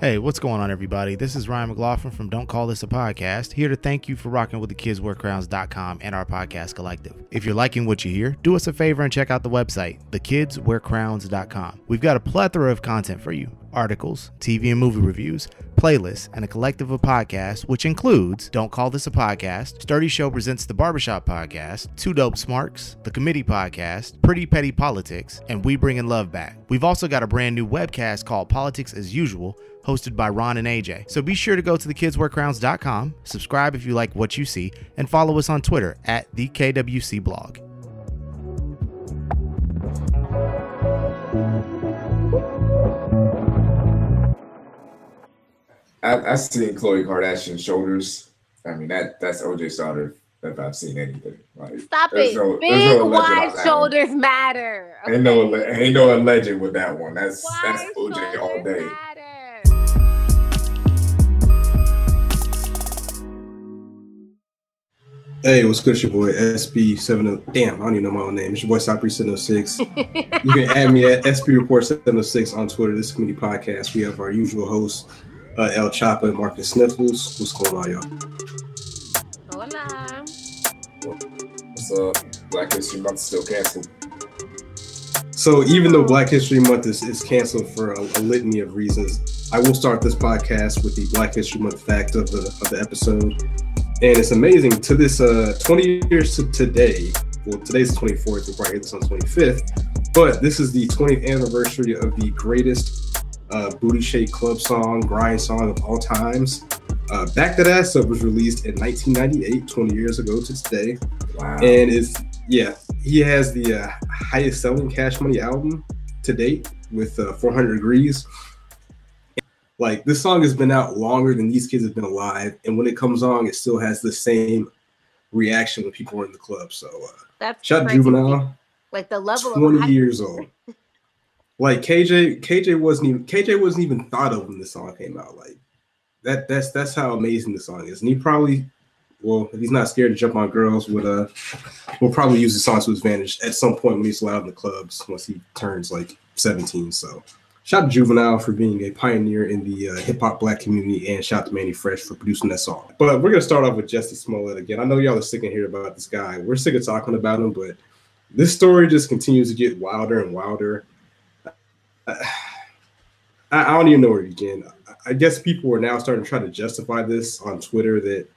Hey, what's going on, everybody? This is Ryan McLaughlin from Don't Call This a Podcast, here to thank you for rocking with the kidswearcrowns.com and our podcast collective. If you're liking what you hear, do us a favor and check out the website, thekidswearcrowns.com. We've got a plethora of content for you articles, TV and movie reviews, playlists, and a collective of podcasts, which includes Don't Call This a Podcast, Sturdy Show Presents the Barbershop Podcast, Two Dope Smarks, The Committee Podcast, Pretty Petty Politics, and We Bringin' Love Back. We've also got a brand new webcast called Politics as Usual, hosted by Ron and AJ. So be sure to go to thekidswearcrowns.com, subscribe if you like what you see, and follow us on Twitter at the KWC blog. I, I've seen Khloe Kardashian's shoulders. I mean that that's OJ's daughter if I've seen anything. Like Stop it. no- Big no wide that one. shoulders matter. Ain't no ain't no alleged with that one. That's that's OJ all day. matter. Hey, what's good? It's your boy SB70. Damn, I don't even know my own name. It's your boy Cypress706. you can add me at SB Report 706 on Twitter. This community podcast. We have our usual hosts, uh, El Chapa and Marcus Sniffles. What's going on, y'all? Hola. What's up? Black History Month is still canceled. So, even though Black History Month is, is canceled for a, a litany of reasons, I will start this podcast with the Black History Month fact of the of the episode. And it's amazing to this uh 20 years to today. Well, today's the 24th. We'll probably hit this on 25th. But this is the 20th anniversary of the greatest uh, booty shake club song, grind song of all times. Uh, Back That Ass Up was released in 1998, 20 years ago to today Wow. and is yeah he has the uh, highest selling cash money album to date with uh, 400 Degreez like this song has been out longer than these kids have been alive and when it comes on it still has the same reaction when people are in the club. So uh, That's shout juvenile Like the level 20 of years old. Like kj kj wasn't even kj wasn't even thought of when the song came out. Like that that's that's how amazing the song is. And he probably well if he's not scared to jump on girls would uh will probably use the song to his advantage at some point when he's allowed in the clubs once he turns like 17 so shout out to juvenile for being a pioneer in the uh, hip-hop black community and shout out to Mannie Fresh for producing that song but we're gonna start off with Jussie Smollett again i know y'all are sick of hearing about this guy we're sick of talking about him but this story just continues to get wilder and wilder I, I don't even know where to begin. I guess people are now starting to try to justify this on Twitter that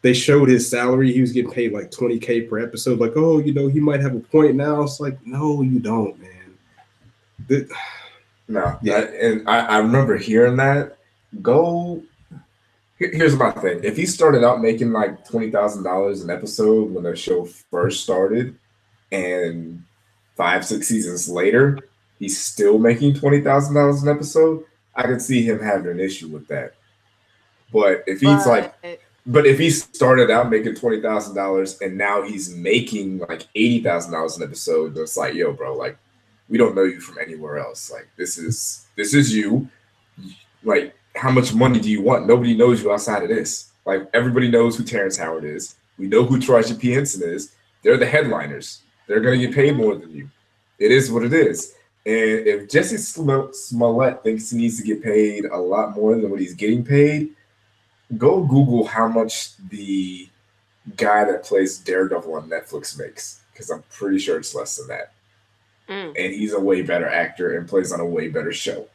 they showed his salary. He was getting paid like 20K per episode. Like, oh, you know, he might have a point now. It's like, no, you don't, man. The- No, Yeah. yeah, and I, I remember hearing that. Go. here- Here's my thing: if he started out making like twenty thousand dollars an episode when the show first started, and five six seasons later he's still making twenty thousand dollars an episode, I could see him having an issue with that. But if he's like but but if he started out making twenty thousand dollars and now he's making like eighty thousand dollars an episode, it's like, yo, bro, like we don't know you from anywhere else. Like this is this is you. Like, how much money do you want? Nobody knows you outside of this. Like everybody knows who Terrence Howard is. We know who Taraji P. Henson is. They're the headliners. They're gonna get paid more than you. It is what it is. And if Jussie Smollett thinks he needs to get paid a lot more than what he's getting paid, go Google how much the guy that plays Daredevil on Netflix makes, because I'm pretty sure it's less than that. Mm. And he's a way better actor and plays on a way better show.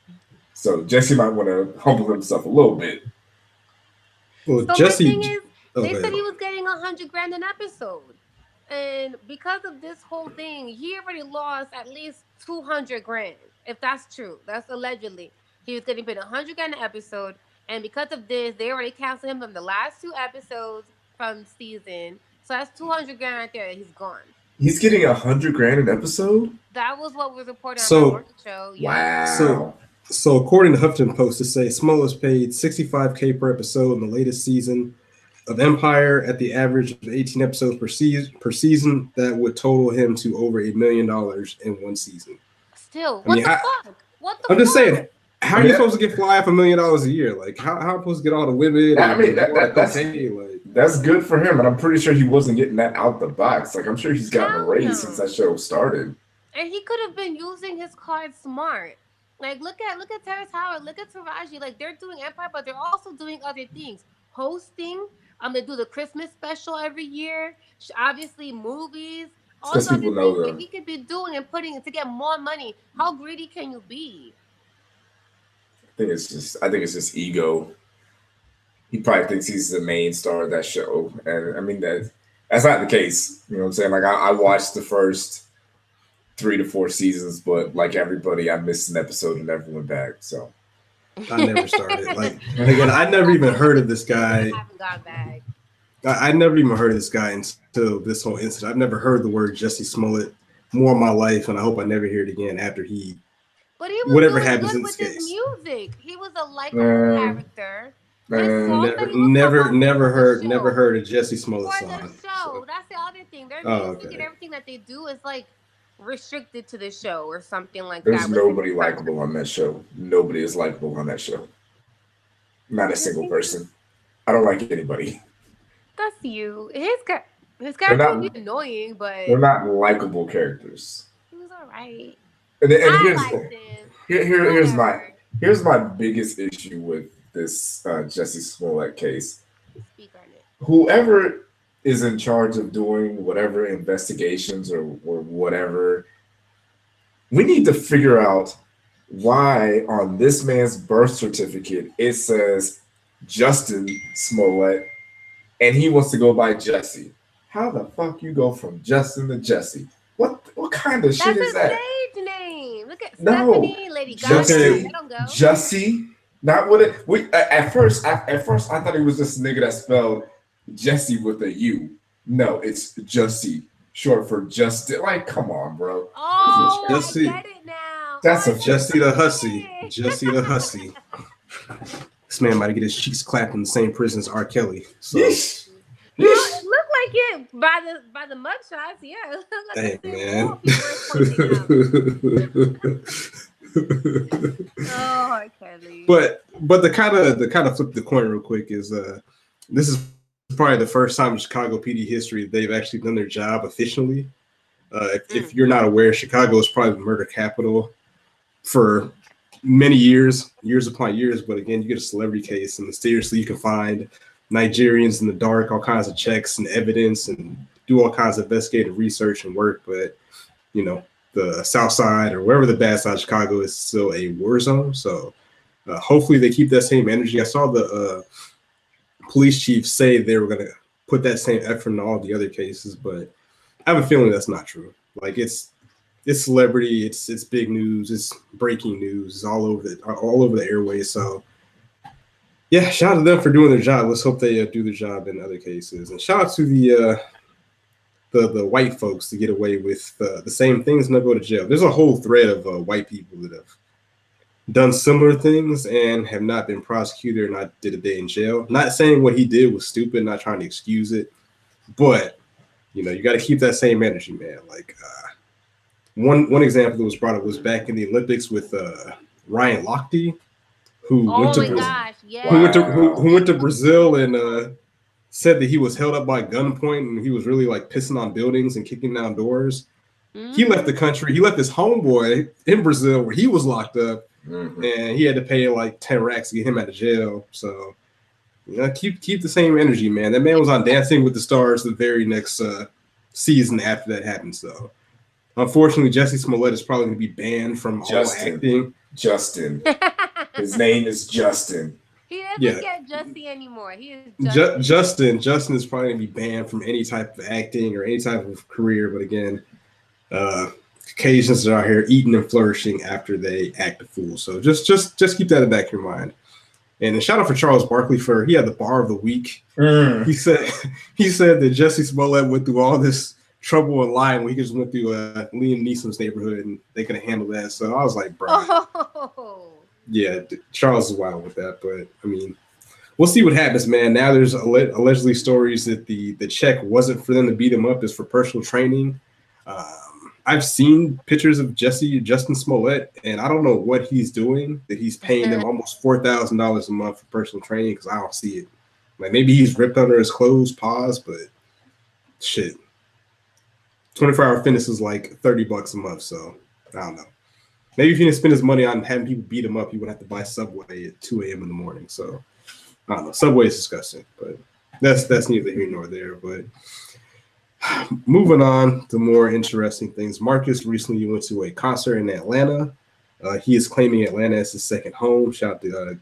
So Jesse might want to humble himself a little bit. well, so Jesse. thing is, oh, they go said he was getting a hundred grand an episode, and because of this whole thing, he already lost at least two hundred grand. If that's true, that's allegedly he was getting paid a hundred grand an episode, and because of this, they already canceled him from the last two episodes from season. So that's two hundred grand right there. He's gone. He's getting a hundred grand an episode. That was what was reported on So- the show. Yeah. Wow. So- So, according to Huffington Post, to say Smollett's paid 65k per episode in the latest season of Empire at the average of 18 episodes per season. Per season, that would total him to over a million dollars in one season. Still, I what mean, the I- fuck? What the I'm just saying, how are you Yeah. supposed to get fly off a million dollars a year? Like, how, how am I supposed to get all the women? I and mean, that- that- that's- okay, like, That's good for him, and I'm pretty sure he wasn't getting that out the box. Like I'm sure he's gotten a raise no. since that show started. And he could have been using his card smart. Like look at look at Terrence Howard, look at Taraji. Like they're doing Empire, but they're also doing other things. Hosting. I'm Um, they do the Christmas special every year. Obviously, movies. All the other things that he could be doing and putting it to get more money. How greedy can you be? I think it's just I think it's just ego. He probably thinks he's the main star of that show. And I mean that that's not the case. You know what I'm saying? Like I, I watched the first three to four seasons, but like everybody, I missed an episode and never went back. So I never started. Like again, I never even heard of this I guy. haven't gone back. I, I never even heard of this guy until this whole incident. I've never heard the word Jussie Smollett more in my life, and I hope I never hear it again after he. But he was Whatever doing happens good in with this his case. music. He was a likable Um, character. Never, that he was never, never heard, never heard a Jussie Smollett song. show. so- That's the other thing. Their Oh, music okay. and everything that they do is like restricted to the show or something like there's that. There's nobody likable on that show. Nobody is likable on that show. Not a single person. I don't like anybody. That's you. His char- his character would be annoying, but They're not likable characters. he was alright. And, and I here's here, here here's my here's my biggest issue with this uh, Jussie Smollett case. Speak on it. Whoever is in charge of doing whatever investigations or, or whatever, we need to figure out why on this man's birth certificate it says Justin Smollett and he wants to go by Jesse. How the fuck you go from Justin to Jesse? What what kind of shit That's is his that? stage name. Look at No. Stephanie, Lady Gaga. Justin. Let 'em go. Jesse, not with it. We at, at first, at, at first, I thought he was just a nigga that spelled Jesse with a U. No, it's Jussie, short for Justin. Like, come on, bro. Oh, Jesse. I get it now. That's a- Jesse the Hussy. Jesse. Jesse the Hussy. This man might get his cheeks clapped in the same prison as R. Kelly. So Yeesh. Well, Yeesh. it looked like it by the by the mug shots. Yeah, it like hey man. same wall he was pointing. Oh, Kelly. but but the kind of the kind of flip the coin real quick is uh this is probably the first time in Chicago PD history they've actually done their job officially. Uh, if, if you're not aware, Chicago is probably the murder capital for many years, years upon years. But again, you get a celebrity case, and mysteriously you can find Nigerians in the dark, all kinds of checks and evidence, and do all kinds of investigative research and work. But you know, the South Side or wherever the bad side of Chicago is still a war zone. So uh, hopefully they keep that same energy. I saw the uh, police chief say they were going to put that same effort in all the other cases, but I have a feeling that's not true. Like it's it's celebrity, it's it's big news, it's breaking news, it's all over the all over the airways. So yeah, shout out to them for doing their job. Let's hope they uh, do their job in other cases, and shout out to the uh, the the white folks to get away with uh, the same things and not go to jail. There's a whole thread of uh, white people that have done similar things and have not been prosecuted and not did a day in jail. Not saying what he did was stupid, not trying to excuse it, but you know you got to keep that same energy, man. Like uh, one one example that was brought up was back in the Olympics with uh, Ryan Lochte, who oh went to my Brazil gosh, yeah. who went to who, who went to Brazil and uh, said that he was held up by gunpoint and he was really like pissing on buildings and kicking down doors. He Mhm. left the country. He left his homeboy in Brazil where he was locked up, Mhm. and he had to pay like ten racks to get him out of jail. So, you know, keep keep the same energy, man. That man was on Dancing with the Stars the very next uh, season after that happened. So, unfortunately, Jussie Smollett is probably going to be banned from all acting. Justin. His name is Justin. He doesn't Yeah. get Justy anymore. He is Ju- Justin. Justin, Justin is probably gonna be banned from any type of acting or any type of career. But again, uh, Caucasians are out here eating and flourishing after they act a fool. So just, just, just keep that in the back of your mind. And a shout out for Charles Barkley for he had the bar of the week. Mm. He said, he said that Jussie Smollett went through all this trouble and lying when he just went through uh, Liam Neeson's neighborhood and they could have handled that. So I was like, bro, Oh. Yeah, Charles is wild with that, but I mean, we'll see what happens, man. Now there's allegedly stories that the the check wasn't for them to beat him up; it's for personal training. Um, I've seen pictures of Jesse Justin Smollett, and I don't know what he's doing that he's paying them almost four thousand dollars a month for personal training because I don't see it. Like maybe he's ripped under his clothes, pause, but shit. 24 hour fitness is like 30 bucks a month, so I don't know. Maybe if he didn't spend his money on having people beat him up, he would have to buy Subway at 2 a.m. in the morning. So I don't know. Subway is disgusting, but that's that's neither here nor there. But moving on to more interesting things. Marcus recently went to a concert in Atlanta. Uh, he is claiming Atlanta as his second home. Shout out to uh,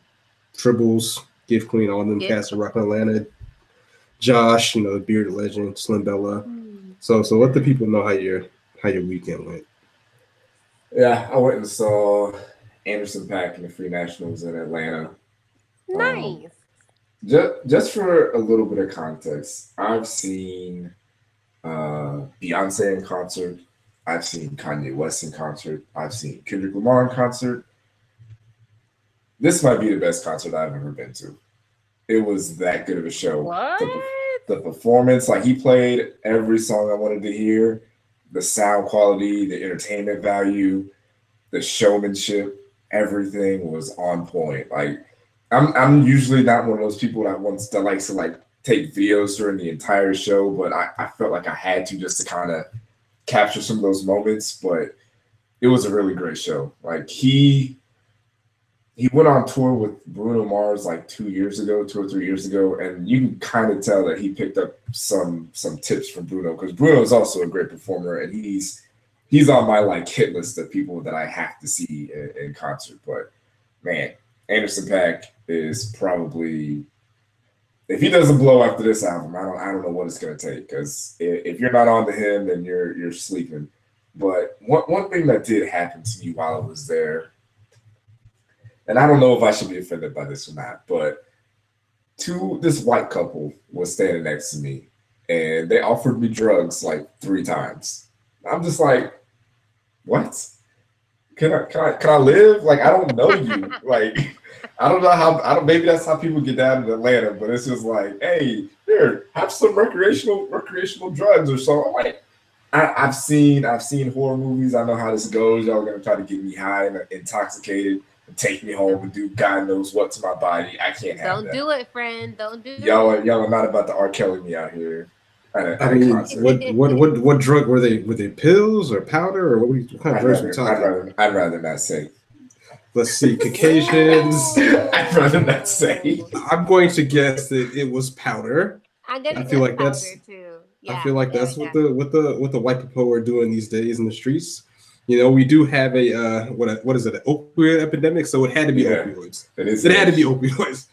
Tribbles, Gift Queen, all of them Yeah. cast of Rock Atlanta. Josh, you know, the bearded legend, Slim Bella. Hmm. So so let the people know how your how your weekend went. Yeah, I went and saw Anderson Paak and the Free Nationals in Atlanta. Nice. Just, just for a little bit of context, I've seen uh, Beyonce in concert. I've seen Kanye West in concert. I've seen Kendrick Lamar in concert. This might be the best concert I've ever been to. It was that good of a show. what? The, the performance, like he played every song I wanted to hear, the sound quality, the entertainment value, the showmanship, everything was on point. Like I'm I'm usually not one of those people that wants that likes to like take videos during the entire show, but I, I felt like I had to just to kind of capture some of those moments. But it was a really great show. Like he he went on tour with Bruno Mars like two years ago, two or three years ago, and you can kind of tell that he picked up some some tips from Bruno because Bruno is also a great performer, and he's he's on my like hit list of people that I have to see in, in concert. But man, Anderson Paak is probably if he doesn't blow after this album, I don't I don't know what it's gonna take because if, if you're not on to him, then you're you're sleeping. But one one thing that did happen to me while I was there and I don't know if I should be offended by this or not, but two this white couple was standing next to me and they offered me drugs like three times. I'm just like, what? Can I can I can I live? Like I don't know you. like I don't know how I don't maybe that's how people get down in Atlanta, but it's just like, hey, here, have some recreational recreational drugs or so. I'm like, I, I've seen I've seen horror movies. I know how this goes. Y'all gonna try to get me high and intoxicated and take me home and do God knows what to my body. I can't have Don't that. do it, friend. Don't do Y'all it. are y'all are not about to R. Kelly me out here. At a, at I a mean, concert. what what what what drug were they? Were they pills or powder or what, were you, what kind of I'd drugs were rather, we I'd, talking? rather, I'd rather not say. Let's see, Caucasians. I'd rather not say. I'm going to guess that it was powder. I'm gonna I feel guess like that's- powder, too. I feel like yeah, that's yeah. what the what the what the white people are doing these days in the streets. You know, we do have a uh, what a, what is it, an opioid epidemic? So it had to be Yeah. opioids. It, is, It had to be opioids.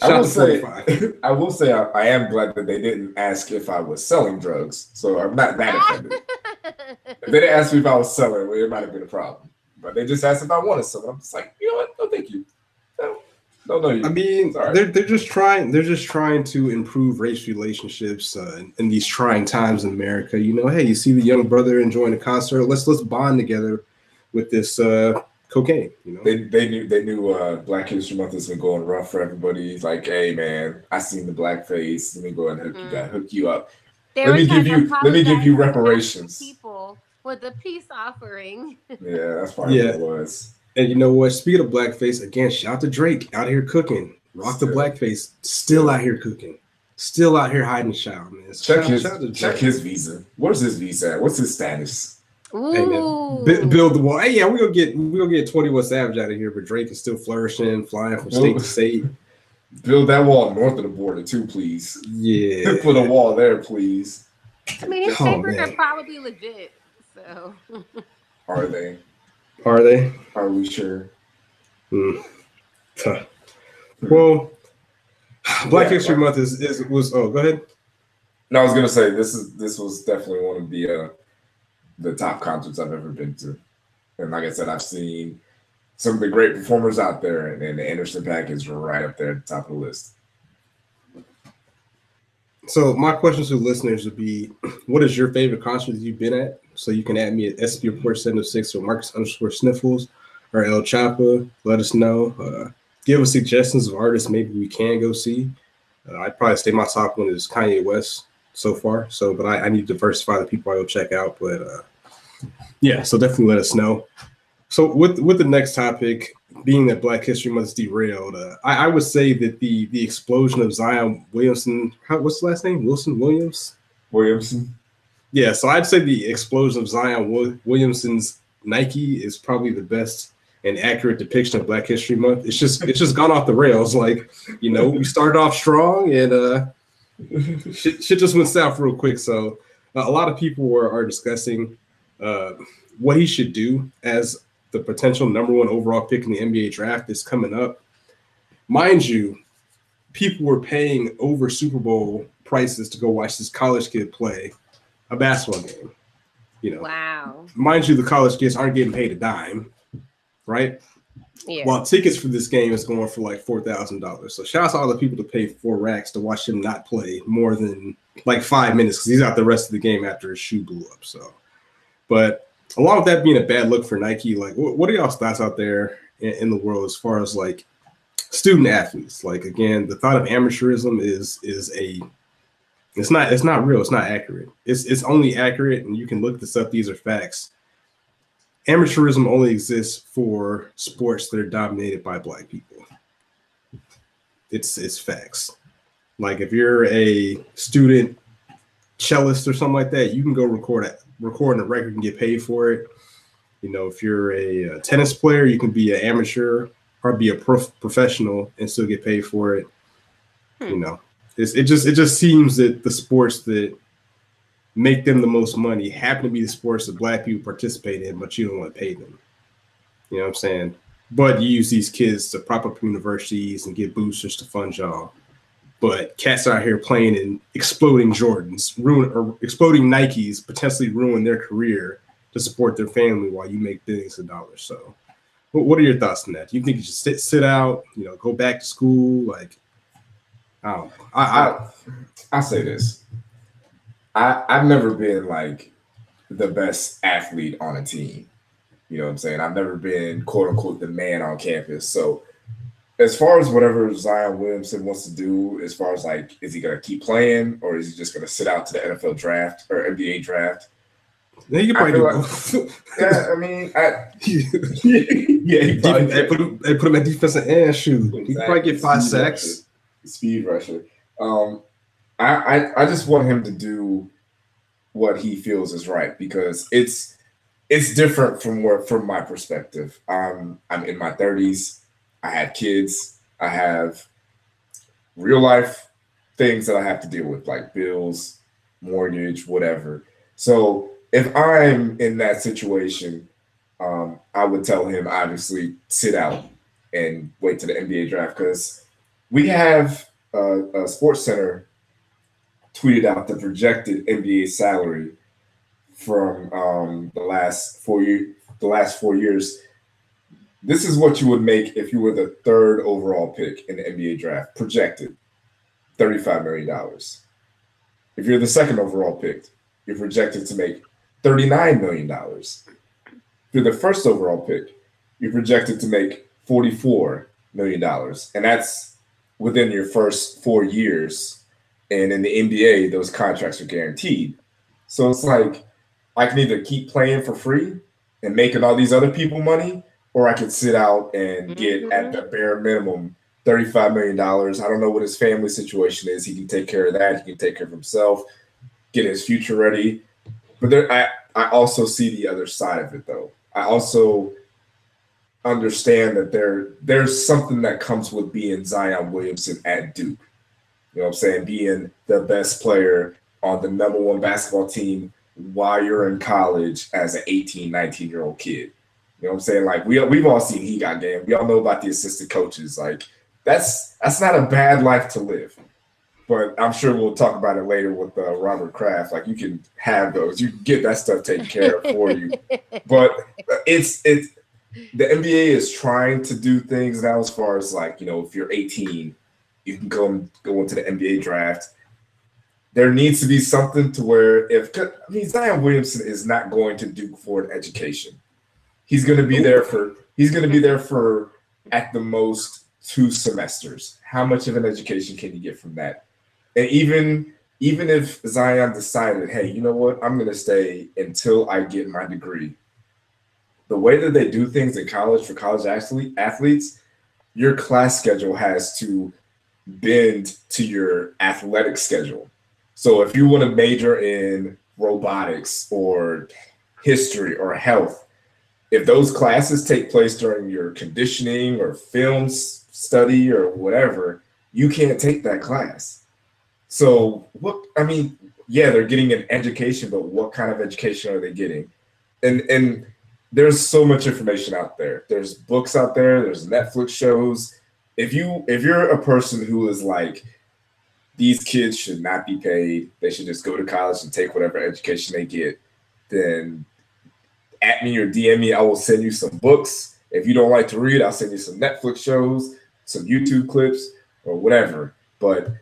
I will say, 45. I will say, I, I am glad that they didn't ask if I was selling drugs, so I'm not that offended. if they didn't ask me if I was selling, well, it might have been a problem. But they just asked if I wanted some. I'm just like, you know what? No, thank you. No, no, no. You. I mean, Sorry. they're they're just trying they're just trying to improve race relationships uh, in, in these trying times in America. You know, hey, you see the young brother enjoying a concert, let's let's bond together with this uh, cocaine. You know, they they knew they knew uh, Black History Month has been going rough for everybody. He's like, hey man, I seen the blackface. Let me go and hook you Mm. hook you up. They Let me give you- let me give you reparations. People with a peace offering. Yeah, that's probably Yeah. what it was. And you know what? Speaking of blackface, again, shout out to Drake out here cooking, rock the Still. blackface, still out here cooking, still out here hiding shout, man. So Check shout- his shout to check his visa. Where's his visa? at? What's his status? Ooh. Hey, man, build the wall. Hey, yeah, we gonna get we gonna get Twenty One Savage out of here, but Drake is still flourishing, flying from state to state. Build that wall north of the border too, please. Yeah, Put a wall there, please. I mean, his Oh, papers man. are probably legit. So Are they? Are they? Are we sure? Huh. Well, Black Yeah, History Month is, is was. Oh, go ahead. No, I was gonna say this is this was definitely one of the uh the top concerts I've ever been to. And like I said, I've seen some of the great performers out there, and, and the Anderson Paak is right up there at the top of the list. So my questions to listeners would be: What is your favorite concert that you've been at? So you can add me at SB Report seven oh six or Marcus underscore Sniffles or El Chapa. Let us know. Uh, give us suggestions of artists maybe we can go see. Uh, I'd probably say my top one is Kanye West so far. So, but I, I need to diversify the people I go check out. But uh, yeah, so definitely let us know. So with with the next topic being that Black History Month is derailed, uh, I, I would say that the the explosion of Zion Williamson, how, what's the last name? Wilson Williams. Williamson. Yeah, so I'd say the explosion of Zion Williamson's Nike is probably the best and accurate depiction of Black History Month. It's just it's just gone off the rails. Like you know, we started off strong and uh, shit, shit just went south real quick. So uh, a lot of people are, are discussing uh, what he should do as the potential number one overall pick in the NBA draft is coming up. Mind you, people were paying over Super Bowl prices to go watch this college kid play a basketball game. You know, Wow. mind you, the college kids aren't getting paid a dime, right? Yeah. While tickets for this game is going for like four thousand dollars. So shout out to all the people to pay four racks to watch him not play more than like five minutes because he's out the rest of the game after his shoe blew up. So, but along with that being a bad look for Nike, like what, what are y'all's thoughts out there in, in the world as far as like student athletes? Like again, the thought of amateurism is is a it's not it's not real. It's not accurate. It's it's only accurate, and you can look this up. These are facts. Amateurism only exists for sports that are dominated by black people. It's it's facts. Like if you're a student cellist or something like that, you can go record it, record a record and get paid for it. You know, if you're a, uh tennis player, you can be an amateur or be a prof- professional and still get paid for it. You know, it's, it just it just seems that the sports that make them the most money happen to be the sports that black people participate in, but you don't want to pay them. You know what I'm saying? But you use these kids to prop up universities and get boosters to fund y'all. But cats out here playing in exploding Jordans, ruin or exploding Nikes, potentially ruin their career to support their family while you make billions of dollars. So, what, are your thoughts on that? Do you think you should sit sit out? You know, go back to school? Like, I don't. know. I, I I say this. I I've never been like the best athlete on a team. You know what I'm saying? I've never been quote unquote the man on campus. So as far as whatever Zion Williamson wants to do, as far as like, is he gonna keep playing or is he just gonna sit out to the NFL draft or NBA draft? Then you probably do like- both. Yeah, I mean, I yeah, he probably they put him. They put him at defensive end. Shoot, he could probably get five Speed sacks. rusher. Speed rusher. Um, I, I I just want him to do what he feels is right because it's it's different from where from my perspective. Um, I'm in my 30s. I have kids. I have real life things that I have to deal with, like bills, mortgage, whatever. So if I'm in that situation, um, I would tell him obviously sit out and wait to the NBA draft because we have a Sports Center tweeted out the projected NBA salary from um, the last four year, the last four years. This is what you would make if you were the third overall pick in the NBA draft, projected thirty-five million dollars. If you're the second overall pick, you're projected to make thirty-nine million dollars. If you're the first overall pick, you're projected to make $44 million. And that's within your first four years. And in the NBA, those contracts are guaranteed. So it's like I can either keep playing for free and making all these other people money, or I could sit out and get at mm-hmm. the bare minimum $35 million. I don't know what his family situation is. He can take care of that. He can take care of himself, get his future ready. But there, I, I also see the other side of it, though. I also understand that there there's something that comes with being Zion Williamson at Duke. You know what I'm saying? Being the best player on the number one basketball team while you're in college as an 18, 19 year old kid. You know what I'm saying? Like we we've all seen he got game. We all know about the assistant coaches. Like that's that's not a bad life to live. But I'm sure we'll talk about it later with uh, Robert Kraft. Like you can have those, you can get that stuff taken care of for you. But it's it's the NBA is trying to do things now as far as like you know if you're 18, you can go go into the NBA draft. There needs to be something to where if I mean Zion Williamson is not going to Duke for an education. He's going to be there for he's going to be there for at the most two semesters. How much of an education can you get from that? And even even if Zion decided, hey, you know what, I'm going to stay until I get my degree. The way that they do things in college for college athlete, athletes, your class schedule has to bend to your athletic schedule. So if you want to major in robotics or history or health, if those classes take place during your conditioning or films study or whatever, you can't take that class. So what I mean, yeah, they're getting an education, but what kind of education are they getting? And and there's so much information out there. There's books out there, there's Netflix shows. If you if you're a person who is like these kids should not be paid, they should just go to college and take whatever education they get, then at me or DM me, I will send you some books. If you don't like to read, I'll send you some Netflix shows, some YouTube clips, or whatever. But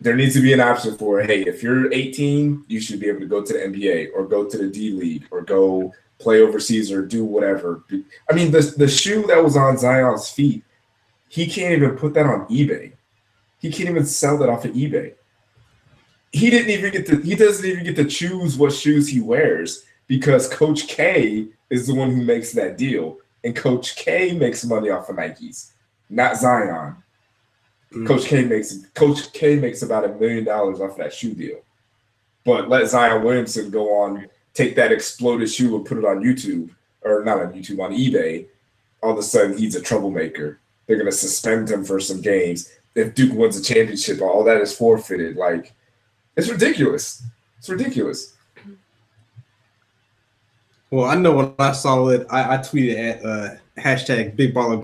there needs to be an option for hey, if you're 18, you should be able to go to the NBA or go to the D League or go play overseas or do whatever. I mean, the the shoe that was on Zion's feet, he can't even put that on eBay. He can't even sell that off of eBay. He didn't even get to. He doesn't even get to choose what shoes he wears because Coach K is the one who makes that deal, and Coach K makes money off of Nikes, not Zion. Mm. Coach K makes Coach K makes about a million dollars off that shoe deal. But let Zion Williamson go on, take that exploded shoe and put it on YouTube, or not on YouTube, on eBay. All of a sudden, he's a troublemaker. They're gonna suspend him for some games. If Duke wins a championship, all that is forfeited. Like, it's ridiculous. It's ridiculous. Well, I know when I saw it, I, I tweeted at uh, hashtag Big Baller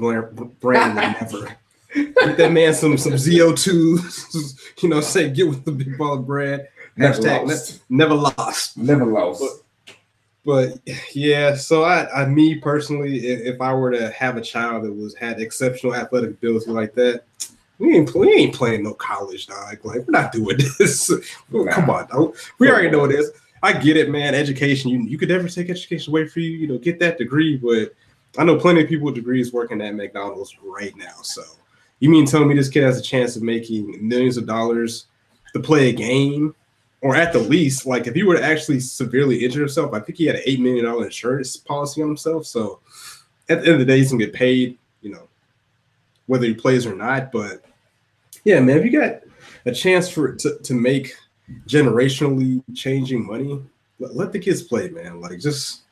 Brand never. Get that man some some ZO2, you know, say get with the Big Baller Brand. Never hashtag lost. Never lost. Never lost. But, but yeah, so I, I me personally, if, if, I were to have a child that was had exceptional athletic ability like that, we ain't we ain't playing no college, dog. Like we're not doing this. Nah. Come on, dog. we already know it is. I get it, man. Education, you you could never take education away from you. You know, get that degree, but I know plenty of people with degrees working at McDonald's right now. So you mean telling me this kid has a chance of making millions of dollars to play a game? Or at the least, like if he were to actually severely injure himself, I think he had an eight million dollar insurance policy on himself. So at the end of the day, he's gonna get paid, you know, whether he plays or not. But yeah, man, if you got a chance for to, to make generationally changing money, let, let, the kids play, man. Like just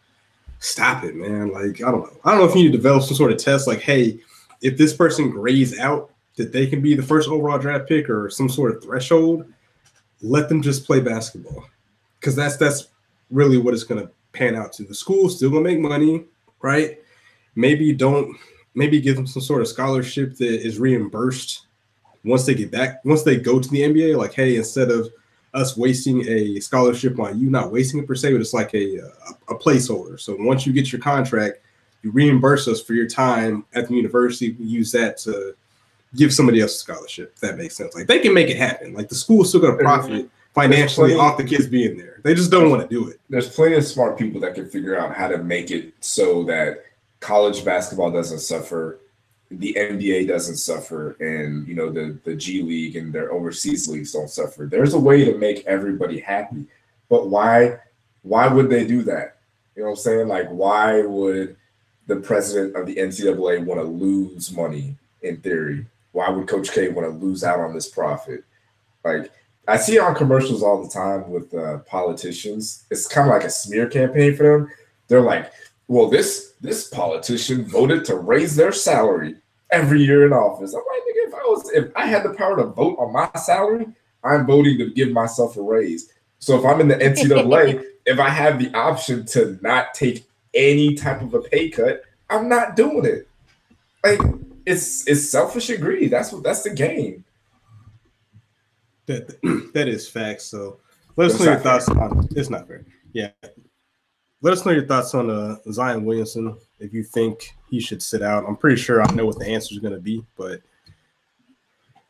stop it, man. Like I don't know. I don't know if you need to develop some sort of test, like, hey, if this person grays out, that they can be the first overall draft pick or some sort of threshold. Let them just play basketball, because that's that's really what it's gonna pan out to. The school's still gonna make money, right? Maybe don't maybe give them some sort of scholarship that is reimbursed once they get back, once they go to the NBA, like, hey, instead of us wasting a scholarship on you, not wasting it per se, but it's like a, a, a placeholder. So once you get your contract, you reimburse us for your time at the university. We use that to give somebody else a scholarship. If that makes sense. Like they can make it happen. Like the school's still going to profit financially plenty, off the kids being there. They just don't want to do it. There's plenty of smart people that can figure out how to make it so that college basketball doesn't suffer the NBA doesn't suffer and you know the the G League and their overseas leagues don't suffer. There's a way to make everybody happy. But why why would they do that? You know what I'm saying? Like why would the president of the NCAA want to lose money in theory? Why would Coach K want to lose out on this profit? Like I see on commercials all the time with uh, politicians. It's kind of like a smear campaign for them. They're like, well, this this politician voted to raise their salary every year in office. I'm like, nigga, if I was if I had the power to vote on my salary, I'm voting to give myself a raise. So if I'm in the NCAA, if I have the option to not take any type of a pay cut, I'm not doing it. Like it's it's selfish and greedy. That's what that's the game. That that is facts. So let us know your thoughts on it's not fair. Yeah, let us know your thoughts on uh, Zion Williamson. If you think he should sit out, I'm pretty sure I know what the answer is going to be. But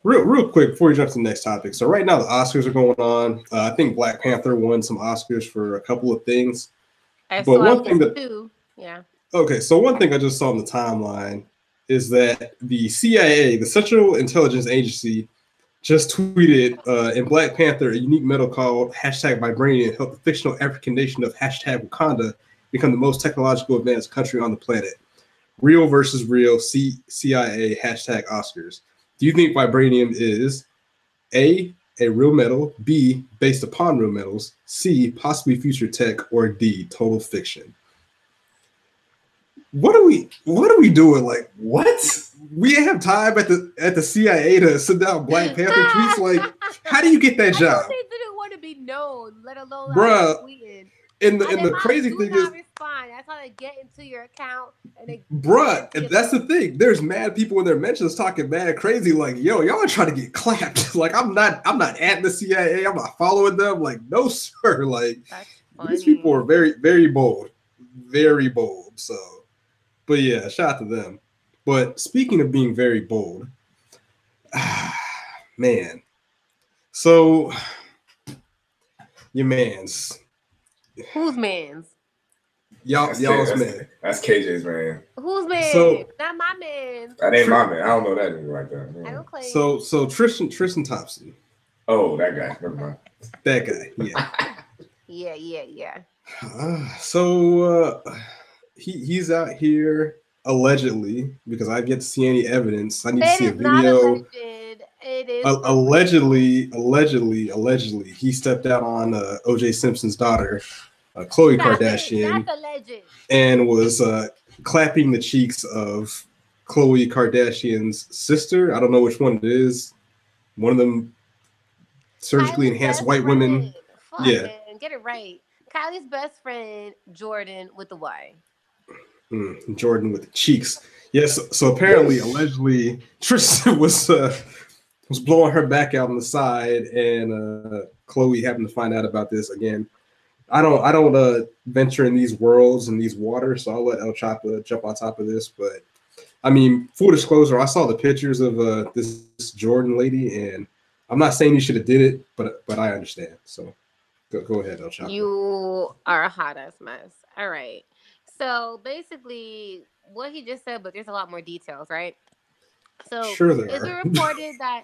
real, real quick before we jump to the next topic. So right now the Oscars are going on. Uh, I think Black Panther won some Oscars for a couple of things. I but one thing that too. yeah. Okay, so one thing I just saw on the timeline is that the CIA, the Central Intelligence Agency, just tweeted uh, in Black Panther, a unique medal called hashtag Vibranium helped the fictional African nation of hashtag Wakanda become the most technological advanced country on the planet. Real versus real, C- CIA hashtag Oscars. Do you think Vibranium is A, a real metal, B, based upon real metals, C, possibly future tech, or D, total fiction? what are we what are we doing? Like What? We have time at the at the CIA to sit down Black Panther tweets. Like, how do you get that I job? they didn't want to be known, let alone Bruh, like. And the And and the crazy thing is, respond. That's how they get into your account and they bruh, and that's the thing. There's mad people in their mentions talking mad crazy, like, yo, y'all are trying to get clapped. like, I'm not, I'm not at the CIA. I'm not following them. Like, no, sir. Like, these people are very, very bold, very bold. So, but yeah, shout out to them. But speaking of being very bold, man, so your man's Who's man's? y'all That's, y'all's that's, man. that's KJ's man. Who's man? So- Not my man. That ain't my man. I don't know that nigga like that. I don't claim. So so Tristan Tristan Thompson, Oh, that guy. Never mind. that guy, yeah. yeah, yeah, yeah. Uh, so uh, he he's out here allegedly because I get to see any evidence. I need to see a video. It A- allegedly, allegedly, allegedly, he stepped out on uh, OJ Simpson's daughter, uh, Khloe That's. Kardashian, and was uh, clapping the cheeks of Khloe Kardashian's sister. I don't know which one it is. One of them surgically Kylie's enhanced white women. Fuck, Yeah. man, get it right. Kylie's best friend Jordyn with the Y. Mm, Jordyn with the cheeks. Yes. So apparently, allegedly, Tristan was uh, was blowing her back out on the side, and uh, Khloe happened to find out about this again. I don't I don't uh, venture in these worlds and these waters, so I'll let El Chapa jump on top of this. But I mean, full disclosure, I saw the pictures of uh, this, this Jordyn lady, and I'm not saying you should have did it, but but I understand. So go, go ahead, El Chapa. You are a hot ass mess. All right. So basically, what he just said, but there's a lot more details, right? So Sure there it's reported that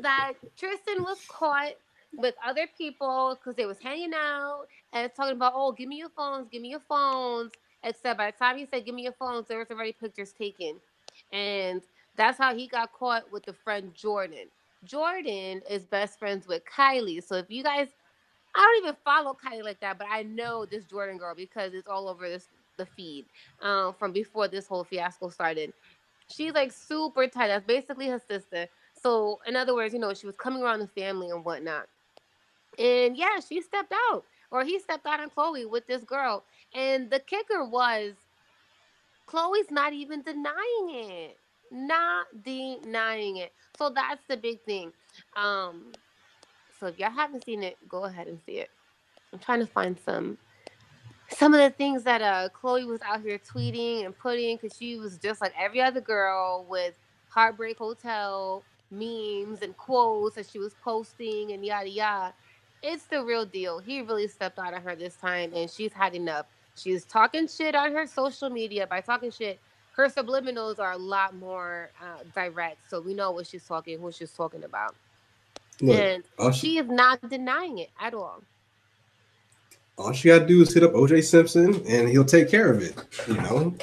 that Tristan was caught with other people because they was hanging out and talking about, oh, give me your phones, give me your phones. Except by the time he said, give me your phones, there was already pictures taken. And that's how he got caught with the friend Jordyn. Jordyn is best friends with Kylie. So if you guys I don't even follow Kylie like that, but I know this Jordyn girl because it's all over this the feed um, from before this whole fiasco started. She's like super tight. That's basically her sister. So in other words, you know, she was coming around the family and whatnot. And yeah, she stepped out, or he stepped out on Khloe with this girl. And the kicker was, Khloe's not even denying it, not denying it. So that's the big thing. Um, so if y'all haven't seen it, go ahead and see it. I'm trying to find some some of the things that uh Khloe was out here tweeting and putting because she was just like every other girl with Heartbreak Hotel memes and quotes that she was posting and yada yada. It's the real deal. He really stepped out on her this time and she's had enough. She's talking shit on her social media. By talking shit, her subliminals are a lot more uh, direct. So we know what she's talking, who she's talking about. Look, and she, she is not denying it at all. All she gotta do is hit up OJ Simpson, and he'll take care of it. You know.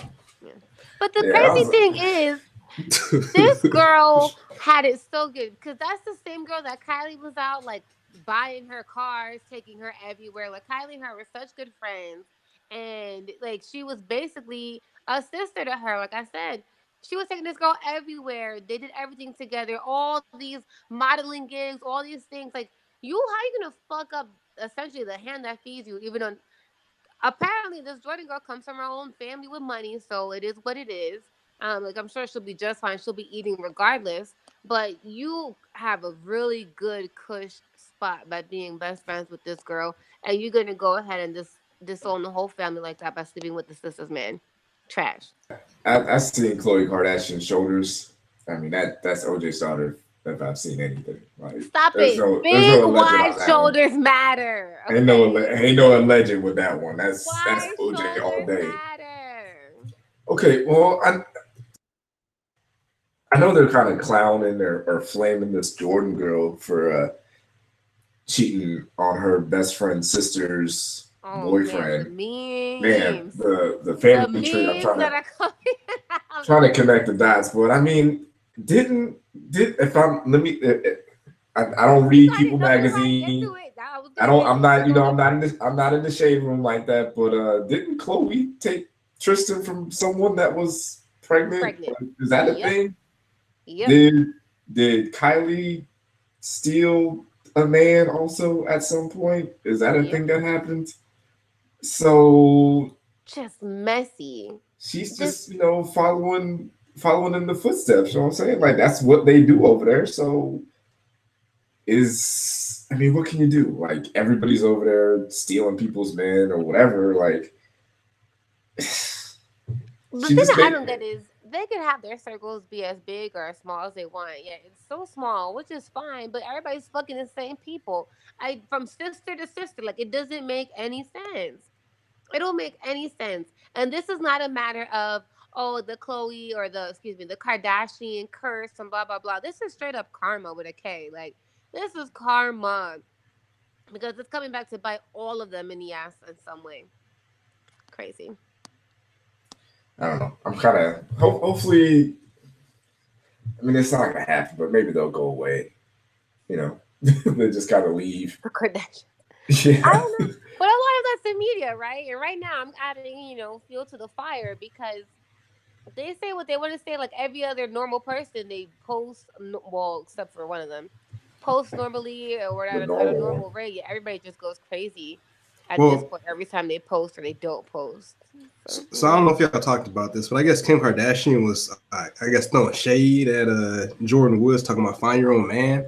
But the Yeah, crazy was- thing is, this girl had it so good because that's the same girl that Kylie was out like buying her cars, taking her everywhere. Like Kylie and her were such good friends, and like she was basically a sister to her. Like I said, she was taking this girl everywhere. They did everything together. All these modeling gigs, all these things. Like you, how you gonna fuck up essentially the hand that feeds you? Even on apparently this Jordyn girl comes from her own family with money, so it is what it is. Um, like I'm sure she'll be just fine. She'll be eating regardless. But you have a really good cush spot by being best friends with this girl, and you're gonna go ahead and just disown the whole family like that by sleeping with the sister's man. Trash. I, I've seen Khloe Kardashian's shoulders. I mean, that that's OJ's daughter if I've seen anything. Like, Stop it. no- Big no wide shoulders matter. Ain't no okay? ain't no alleged with that one. That's that's OJ all day. matter. Okay, well, I I know they're kind of clowning or, or flaming this Jordyn girl for uh, cheating on her best friend's sister's Oh, boyfriend. Man, the Man, the the The family tree. I'm trying to coming trying to connect the dots, but I mean, didn't did if I'm let me. uh, uh, I, I don't read People didn't know we might magazine. get to it. was I don't. I'm not. You know. I'm not in this. I'm not in the shade room like that. But uh didn't Khloe take Tristan from someone that was pregnant? Pregnant. Is that a Yep. thing? Yep. Did did Kylie steal a man also at some point? Is that a Yep. thing that happened? So Just messy. she's This- just you know following following in the footsteps. You know what I'm saying? Like that's what they do over there. So is I mean, what can you do? Like everybody's over there stealing people's men or whatever. Like The thing that I don't get is they can have their circles be as big or as small as they want. Yeah, it's so small, which is fine, but everybody's fucking the same people. I from sister to sister, like it doesn't make any sense. It don't make any sense. And this is not a matter of oh the Khloe or the excuse me the Kardashian curse and blah blah blah. This is straight up karma with a K. Like this is karma because it's coming back to bite all of them in the ass in some way. Crazy. I don't know. I'm kind of ho- hopefully. I mean, it's not gonna happen, but maybe they'll go away. You know, they just gotta leave. The Kardashians. Yeah. I don't know. But a lot of that's the media, right? And right now I'm adding, you know, fuel to the fire because they say what they want to say like every other normal person. They post, well, except for one of them, post normally or at a normal. normal rate. Yeah, everybody just goes crazy at Well- this point every time they post or they don't post. So, so I don't know if y'all talked about this, but I guess Kim Kardashian was, uh, I guess, throwing shade at uh, Jordyn Woods, talking about find your own man,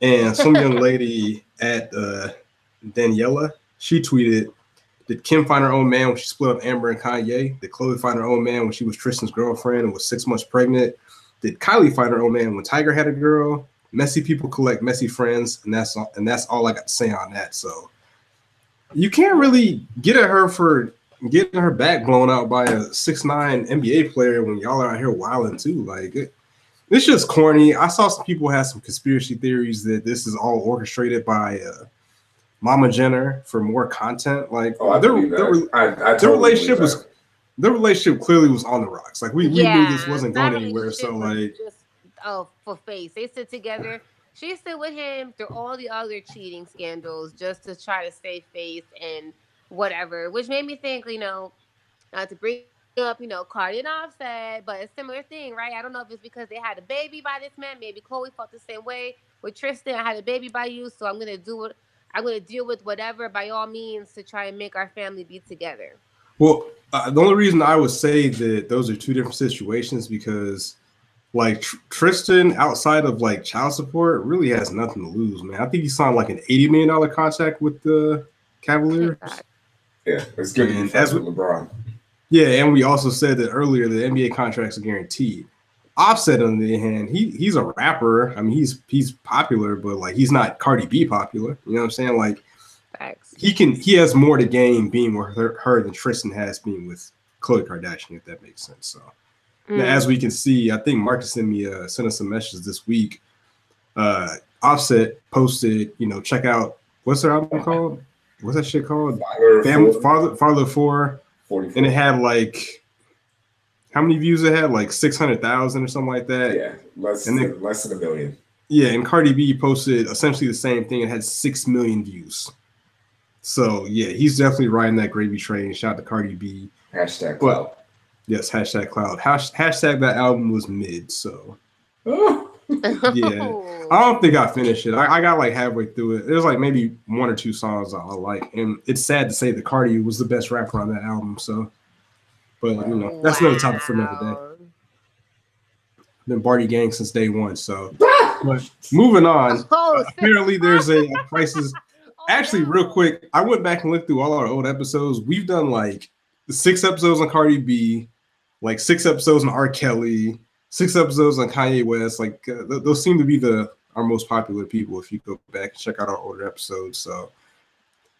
and some young lady at uh, Daniela, she tweeted, "Did Kim find her own man when she split up Amber and Kanye? Did Khloe find her own man when she was Tristan's girlfriend and was six months pregnant? Did Kylie find her own man when Tyga had a girl? Messy people collect messy friends, and that's all, and that's all I got to say on that. So." You can't really get at her for getting her back blown out by a six nine NBA player when y'all are out here wilding too. Like it, it's just corny. I saw some people have some conspiracy theories that this is all orchestrated by uh, Mama Jenner for more content. Like Oh, their, their, that. I, I their totally relationship was their relationship clearly was on the rocks. Like we, we knew this wasn't going anywhere. So relationship like just oh for face. They sit together. She sit with him through all the other cheating scandals just to try to save face and whatever, which made me think, you know, not to bring up, you know, Cardi and Offset, but a similar thing, right? I don't know if it's because they had a baby by this man. Maybe Khloe felt the same way with Tristan. I had a baby by you, so I'm gonna do it. I'm gonna deal with whatever by all means to try and make our family be together. Well, uh, the only reason I would say that those are two different situations because, like Tr- Tristan, outside of like child support, really has nothing to lose, man. I think he signed like an eighty million dollar contract with the Cavaliers. Yeah, it's good to be And friends as with LeBron. Yeah, and we also said that earlier the NBA contracts are guaranteed. Offset, on the other hand, he he's a rapper. I mean, he's he's popular, but like he's not Cardi B popular. You know what I'm saying? Like Facts. he can he has more to gain being with her, her than Tristan has being with Khloe Kardashian, if that makes sense. So. Now, Mm. as we can see, I think Marcus sent me uh, sent us some messages this week. Uh, Offset posted, you know, check out what's their album called? What's that shit called? Father, Family Father Father Four, 44. and it had like how many views it had? Like six hundred thousand or something like that. yeah, less And than, less than a million. Yeah, and Cardi B posted essentially the same thing. It had six million views. So yeah, he's definitely riding that gravy train. Shout out to Cardi B. Hashtag But- clout. Yes, hashtag cloud. Hash, hashtag that album was mid. So Oh, Yeah. I don't think I finished it. I, I got like halfway through it. There's like maybe one or two songs I like, and it's sad to say that Cardi was the best rapper on that album. So, but you know, that's another topic for another day. Been Bardi Gang since day one. So, but moving on. Oh, Apparently, there's a, a crisis. oh, Actually, no. real quick, I went back and looked through all our old episodes. We've done like six episodes on Cardi B, like six episodes on R. Kelly, six episodes on Kanye West. Like uh, th- those seem to be the our most popular people. If you go back and check out our older episodes, so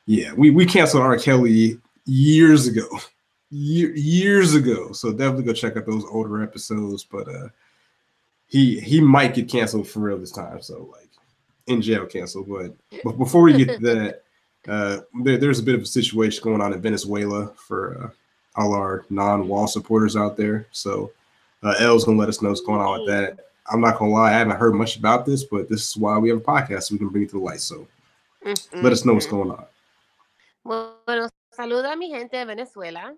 yeah, we we canceled R. Kelly years ago, Year, years ago. So definitely go check out those older episodes. But uh, he he might get canceled for real this time. So like in jail canceled. But but before we get to that, uh, there, there's a bit of a situation going on in Venezuela for uh, all our non-wall supporters out there. So uh, L's gonna let us know what's going on with that. I'm not gonna lie, I haven't heard much about this, but this is why we have a podcast so we can bring it to the light. So let us know what's going on. Bueno, saludo a mi gente de Venezuela.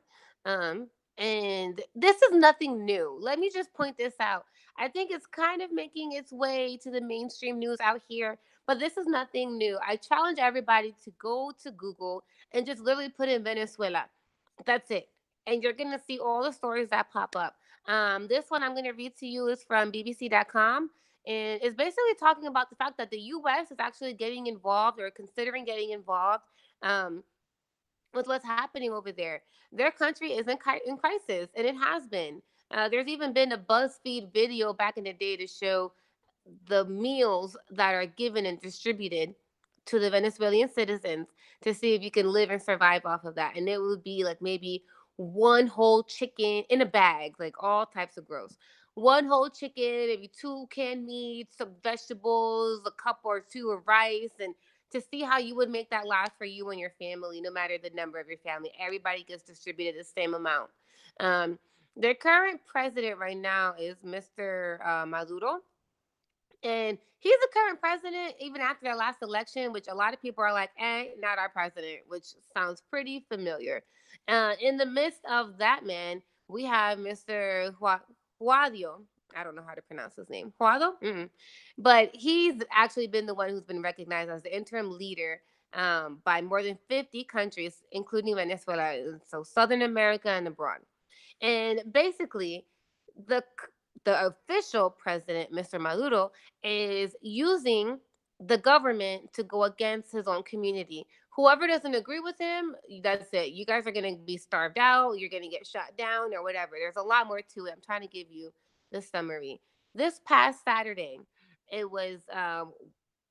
Um, And this is nothing new. Let me just point this out. I think it's kind of making its way to the mainstream news out here, but this is nothing new. I challenge everybody to go to Google and just literally put in Venezuela. That's it. And you're going to see all the stories that pop up. Um, this one I'm going to read to you is from BBC.com. And it's basically talking about the fact that the US is actually getting involved or considering getting involved um, with what's happening over there. Their country is in, in crisis, and it has been. Uh, there's even been a BuzzFeed video back in the day to show the meals that are given and distributed to the Venezuelan citizens to see if you can live and survive off of that. And it would be like maybe one whole chicken in a bag, like all types of gross. One whole chicken, maybe two canned meats, some vegetables, a cup or two of rice, and to see how you would make that last for you and your family, no matter the number of your family. Everybody gets distributed the same amount. Um, their current president right now is Mr. Uh, Maduro. And he's the current president, even after their last election, which a lot of people are like, eh, not our president, which sounds pretty familiar. Uh, in the midst of that man, we have Mr. Guaido. I don't know how to pronounce his name. Guaido? mm But he's actually been the one who's been recognized as the interim leader um, by more than 50 countries, including Venezuela, so Southern America and abroad. And basically, the the official president, Mr. Maduro, is using the government to go against his own community. Whoever doesn't agree with him, that's it. You guys are going to be starved out. You're going to get shut down or whatever. There's a lot more to it. I'm trying to give you the summary. This past Saturday, it was um,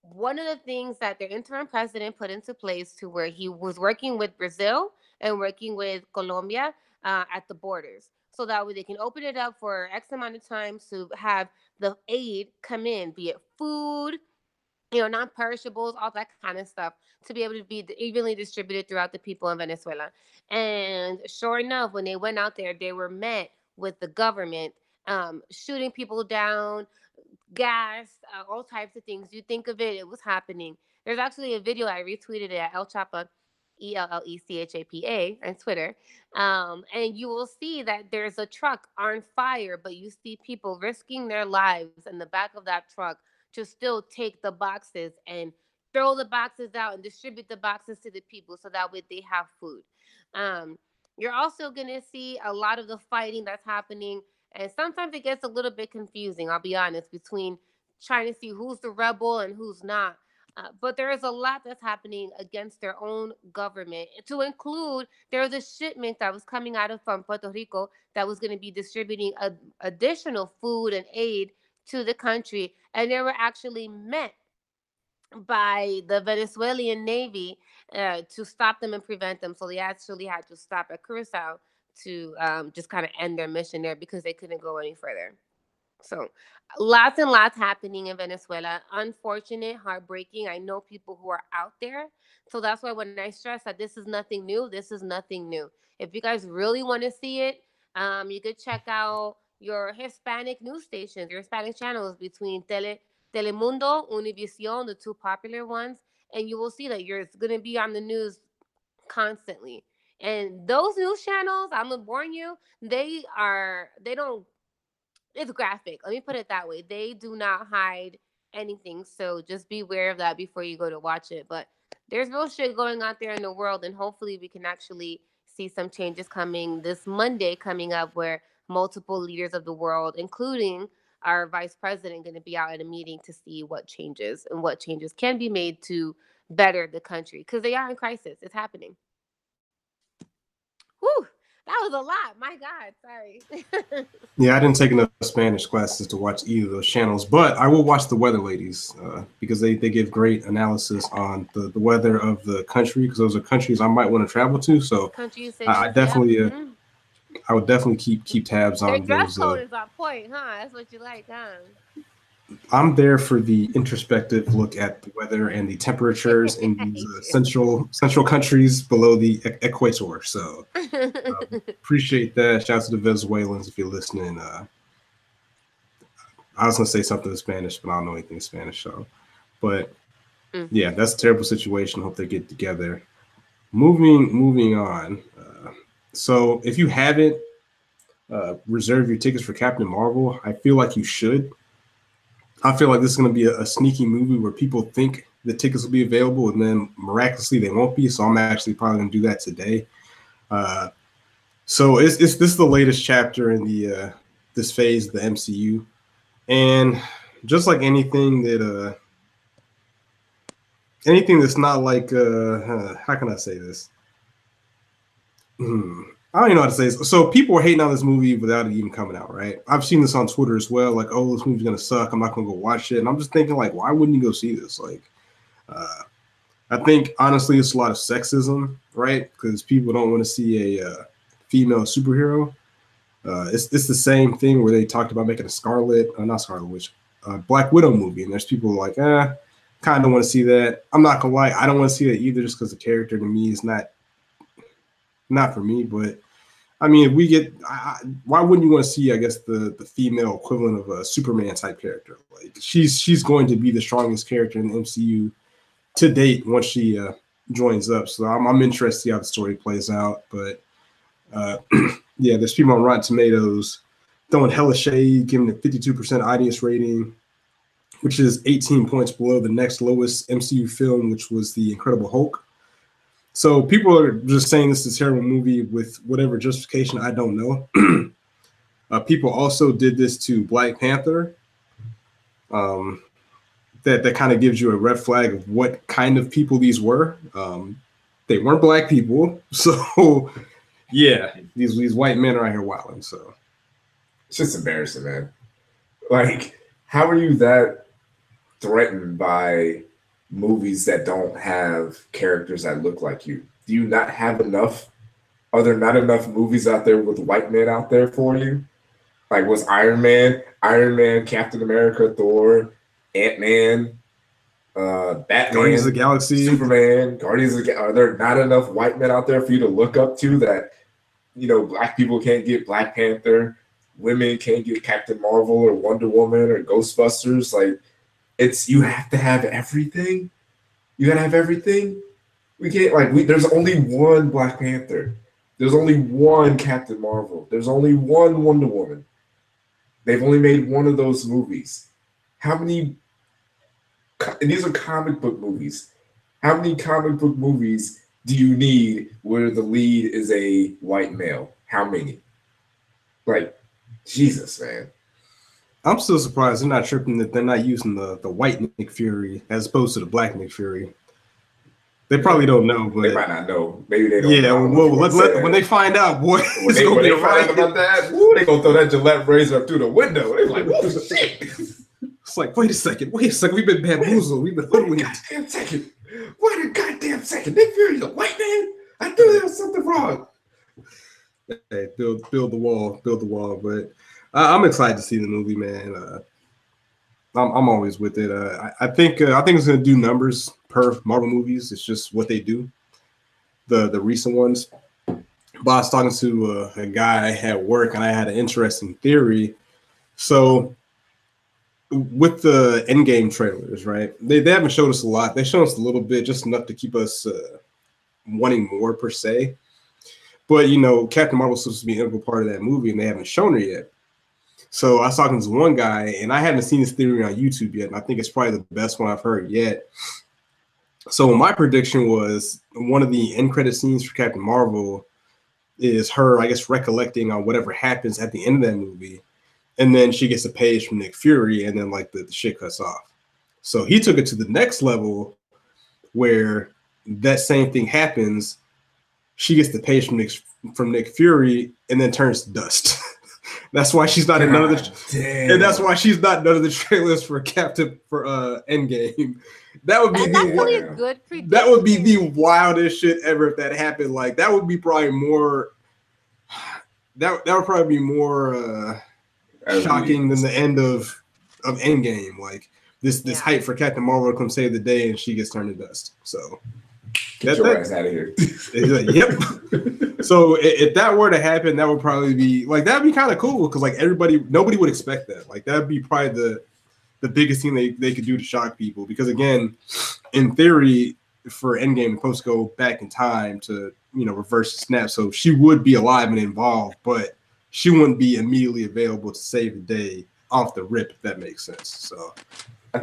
one of the things that the interim president put into place to where he was working with Brazil and working with Colombia uh, at the borders. So that way they can open it up for X amount of time to have the aid come in, be it food, you know, non perishables, all that kind of stuff, to be able to be evenly distributed throughout the people in Venezuela. And sure enough, when they went out there, they were met with the government um, shooting people down, gas, uh, all types of things. You think of it, it was happening. There's actually a video I retweeted at El Chapa E L L E C H A P A on Twitter. Um, and you will see that there's a truck on fire, but you see people risking their lives in the back of that truck to still take the boxes and throw the boxes out and distribute the boxes to the people so that way they have food. Um, you're also going to see a lot of the fighting that's happening. And sometimes it gets a little bit confusing, I'll be honest, between trying to see who's the rebel and who's not. Uh, but there is a lot that's happening against their own government. To include, there was a shipment that was coming out of from Puerto Rico that was going to be distributing a, additional food and aid to the country, and they were actually met by the Venezuelan Navy uh, to stop them and prevent them. So they actually had to stop at Curacao to um, just kind of end their mission there because they couldn't go any further. So lots and lots happening in Venezuela. Unfortunate, heartbreaking. I know people who are out there. So that's why when I stress that this is nothing new, this is nothing new. If you guys really want to see it, um, you could check out your Hispanic news stations, your Hispanic channels between Tele Telemundo, Univision, the two popular ones, and you will see that you're going to be on the news constantly. And those news channels, I'm gonna warn you, they are they don't it's graphic. Let me put it that way. They do not hide anything. So just be aware of that before you go to watch it. But there's real shit going out there in the world, and hopefully we can actually see some changes coming this Monday coming up where multiple leaders of the world, including our vice president, going to be out at a meeting to see what changes and what changes can be made to better the country because they are in crisis. It's happening. Whew. That was a lot. My God, sorry. yeah, I didn't take enough Spanish classes to watch either of those channels, but I will watch the Weather Ladies uh, because they, they give great analysis on the, the weather of the country because those are countries I might want to travel to. So I, I definitely, uh, mm-hmm. I would definitely keep keep tabs Their on dress those. code uh, is on point, huh? That's what you like, huh? I'm there for the introspective look at the weather and the temperatures in these uh, central central countries below the e- equator. So um, appreciate that. Shout out to the Venezuelans if you're listening. Uh, I was gonna say something in Spanish, but I don't know anything in Spanish. So, but mm. yeah, that's a terrible situation. Hope they get together. Moving moving on. Uh, so if you haven't uh, reserve your tickets for Captain Marvel. I feel like you should. I feel like this is going to be a, a sneaky movie where people think the tickets will be available and then miraculously they won't be. So I'm actually probably going to do that today. Uh, so it's, it's this is the latest chapter in the uh, this phase of the MCU, and just like anything that uh, anything that's not like uh, how can I say this? Hmm. I don't even know how to say this. So people were hating on this movie without it even coming out, right? I've seen this on Twitter as well. Like, oh, this movie's gonna suck. I'm not gonna go watch it. And I'm just thinking, like, why wouldn't you go see this? Like, uh, I think honestly, it's a lot of sexism, right? Because people don't want to see a uh, female superhero. Uh, it's it's the same thing where they talked about making a Scarlet, uh, not Scarlet Witch, uh, Black Widow movie, and there's people like, eh, kind of want to see that. I'm not gonna lie, I don't want to see that either, just because the character to me is not not for me. But I mean, if we get, I, why wouldn't you want to see? I guess the the female equivalent of a Superman type character. Like she's she's going to be the strongest character in the MCU to date once she uh, joins up. So I'm, I'm interested to see how the story plays out. But uh, yeah, there's people on Rotten Tomatoes throwing hella shade, giving it 52% audience rating, which is 18 points below the next lowest MCU film, which was The Incredible Hulk. So people are just saying this is a terrible movie with whatever justification I don't know. uh, people also did this to Black Panther. Um, that that kind of gives you a red flag of what kind of people these were. Um, they weren't black people, so yeah, these these white men are out here wilding. So it's just embarrassing, man. Like, how are you that threatened by movies that don't have characters that look like you? Do you not have enough? Are there not enough movies out there with white men out there for you? Like was Iron Man, Iron Man, Captain America, Thor, Ant Man, uh, Batman, Guardians of the Galaxy, Superman, Guardians of the Are there not enough white men out there for you to look up to that, you know, black people can't get Black Panther, women can't get Captain Marvel or Wonder Woman or Ghostbusters? Like, it's you have to have everything. You gotta have everything. We can't like we. There's only one Black Panther. There's only one Captain Marvel. There's only one Wonder Woman. They've only made one of those movies. How many and these are comic book movies. How many comic book movies do you need where the lead is a white male? How many? Like, Jesus, man. I'm still surprised they're not tripping that they're not using the, the white Nick Fury as opposed to the black Nick Fury. They probably don't know, but they might not know. Maybe they don't. Yeah, well, let, let, when they find out, boy, when they, when they find out about that, woo, they gonna throw that Gillette razor up through the window. They're like, "Whoa, shit!" It's like, wait a second, wait a second. We've been bamboozled. We've been hoodwinked. Goddamn second. Wait a goddamn second. Nick Fury's a white man. I knew there was something wrong. Hey, build build the wall, build the wall. But uh, I'm excited to see the movie, man. Uh, I'm, I'm always with it. Uh, I, I, think uh, I think it's gonna do numbers per Marvel movies. It's just what they do. The the recent ones. But I was talking to uh, a guy at work, and I had an interesting theory. So with the Endgame trailers, right? They, they haven't showed us a lot. They showed us a little bit, just enough to keep us uh, wanting more per se. But you know, Captain Marvel's supposed to be an integral part of that movie, and they haven't shown her yet. So I was talking to one guy, and I haven't seen his theory on YouTube yet, and I think it's probably the best one I've heard yet. So my prediction was one of the end credit scenes for Captain Marvel is her, I guess, recollecting on whatever happens at the end of that movie and then she gets a page from Nick Fury, and then like the, the shit cuts off. So he took it to the next level where that same thing happens. She gets the page from Nick from Nick Fury and then turns to dust. that's why she's not God in none of the damn. and that's why she's not none of the trailers for Captain for uh Endgame. That would be and the really a good prediction. that would be the wildest shit ever if that happened. Like that would be probably more that that would probably be more uh shocking than the end of of Endgame. Like this this yeah. hype for Captain Marvel to come save the day, and she gets turned to dust. So get that, your that, ass out of here. like, yep. so if, if, that were to happen, that would probably be like that'd be kind of cool because like everybody, nobody would expect that. Like that'd be probably the the biggest thing they, they could do to shock people. Because again, in theory, for Endgame, supposed to go back in time to you know reverse the snap, so she would be alive and involved, but she wouldn't be immediately available to save the day off the rip, if that makes sense. So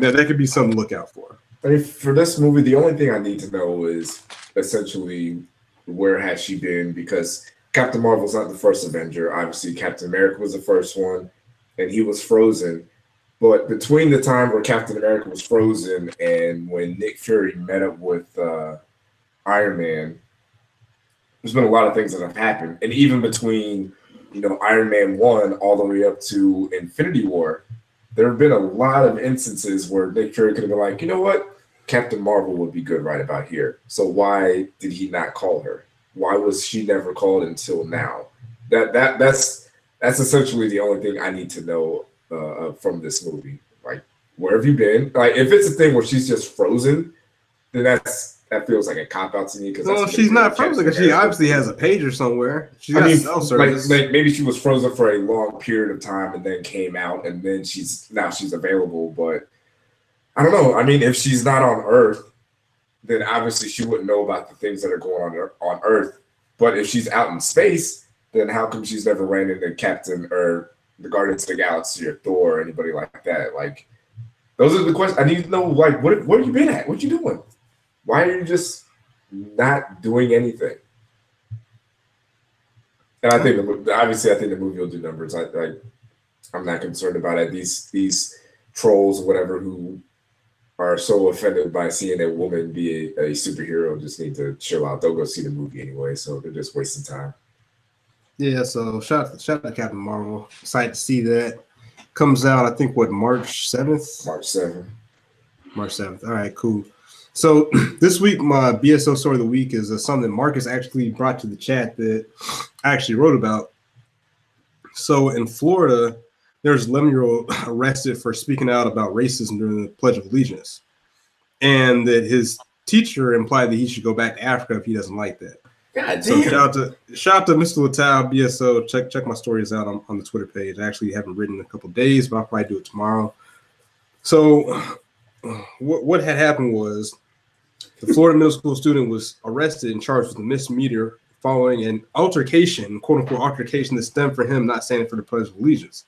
yeah, that could be something to look out for. I mean, for this movie, the only thing I need to know is essentially where has she been? Because Captain Marvel's not the first Avenger. Obviously, Captain America was the first one, and he was frozen. But between the time where Captain America was frozen and when Nick Fury met up with uh, Iron Man, there's been a lot of things that have happened. And even between, you know, Iron Man 1 all the way up to Infinity War, there have been a lot of instances where Nick Fury could have been like, you know what? Captain Marvel would be good right about here. So why did he not call her? Why was she never called until now? That that that's that's essentially the only thing I need to know uh, from this movie. Like, where have you been? Like, if it's a thing where she's just frozen, then that's that feels like a cop out to me. Because well, she's not frozen because she obviously has a pager somewhere. She's I mean, like, like, maybe she was frozen for a long period of time and then came out, and then she's now she's available. But I don't know. I mean, if she's not on Earth, then obviously she wouldn't know about the things that are going on on Earth. But if she's out in space, then how come she's never ran into Captain or the Guardians of the Galaxy or Thor or anybody like that? Like, those are the questions I need to know. Like, what what have you been at? What you doing? Why are you just not doing anything? And I think the, obviously I think the movie will do numbers. I, I I'm not concerned about it. These these trolls, whatever, who are so offended by seeing a woman be a, a, superhero just need to chill out. They'll go see the movie anyway, so they're just wasting time. Yeah, so shout shout out to Captain Marvel. Excited to see that. Comes out, I think what March seventh. March seventh. March seventh. All right, cool. So this week, my BSO story of the week is uh, something Marcus actually brought to the chat that I actually wrote about. So in Florida, there's 11 year old arrested for speaking out about racism during the Pledge of Allegiance, and that his teacher implied that he should go back to Africa if he doesn't like that. God so shout out to shout out to Mr. Latal BSO. Check check my stories out on, on the Twitter page. I actually haven't written in a couple days, but I'll probably do it tomorrow. So what what had happened was the Florida middle school student was arrested and charged with a misdemeanor following an altercation, quote unquote altercation that stemmed from him not standing for the Pledge of Allegiance.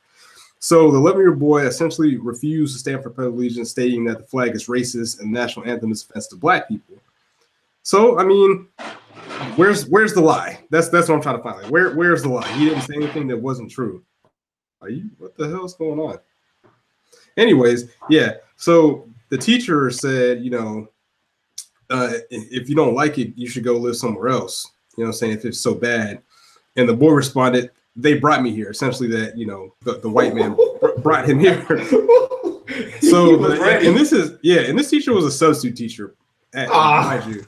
So the 11 year boy essentially refused to stand for Pledge of Allegiance, stating that the flag is racist and the national anthem is offensive to black people. So I mean, where's where's the lie? That's that's what I'm trying to find. Like, where where's the lie? He didn't say anything that wasn't true. Are you what the hell's going on? Anyways, yeah. So the teacher said, you know, uh, if you don't like it, you should go live somewhere else. You know, what I'm saying if it's so bad. And the boy responded, they brought me here. Essentially, that you know, the, the white man brought him here. so, the, and this is yeah, and this teacher was a substitute teacher, at, ah. you.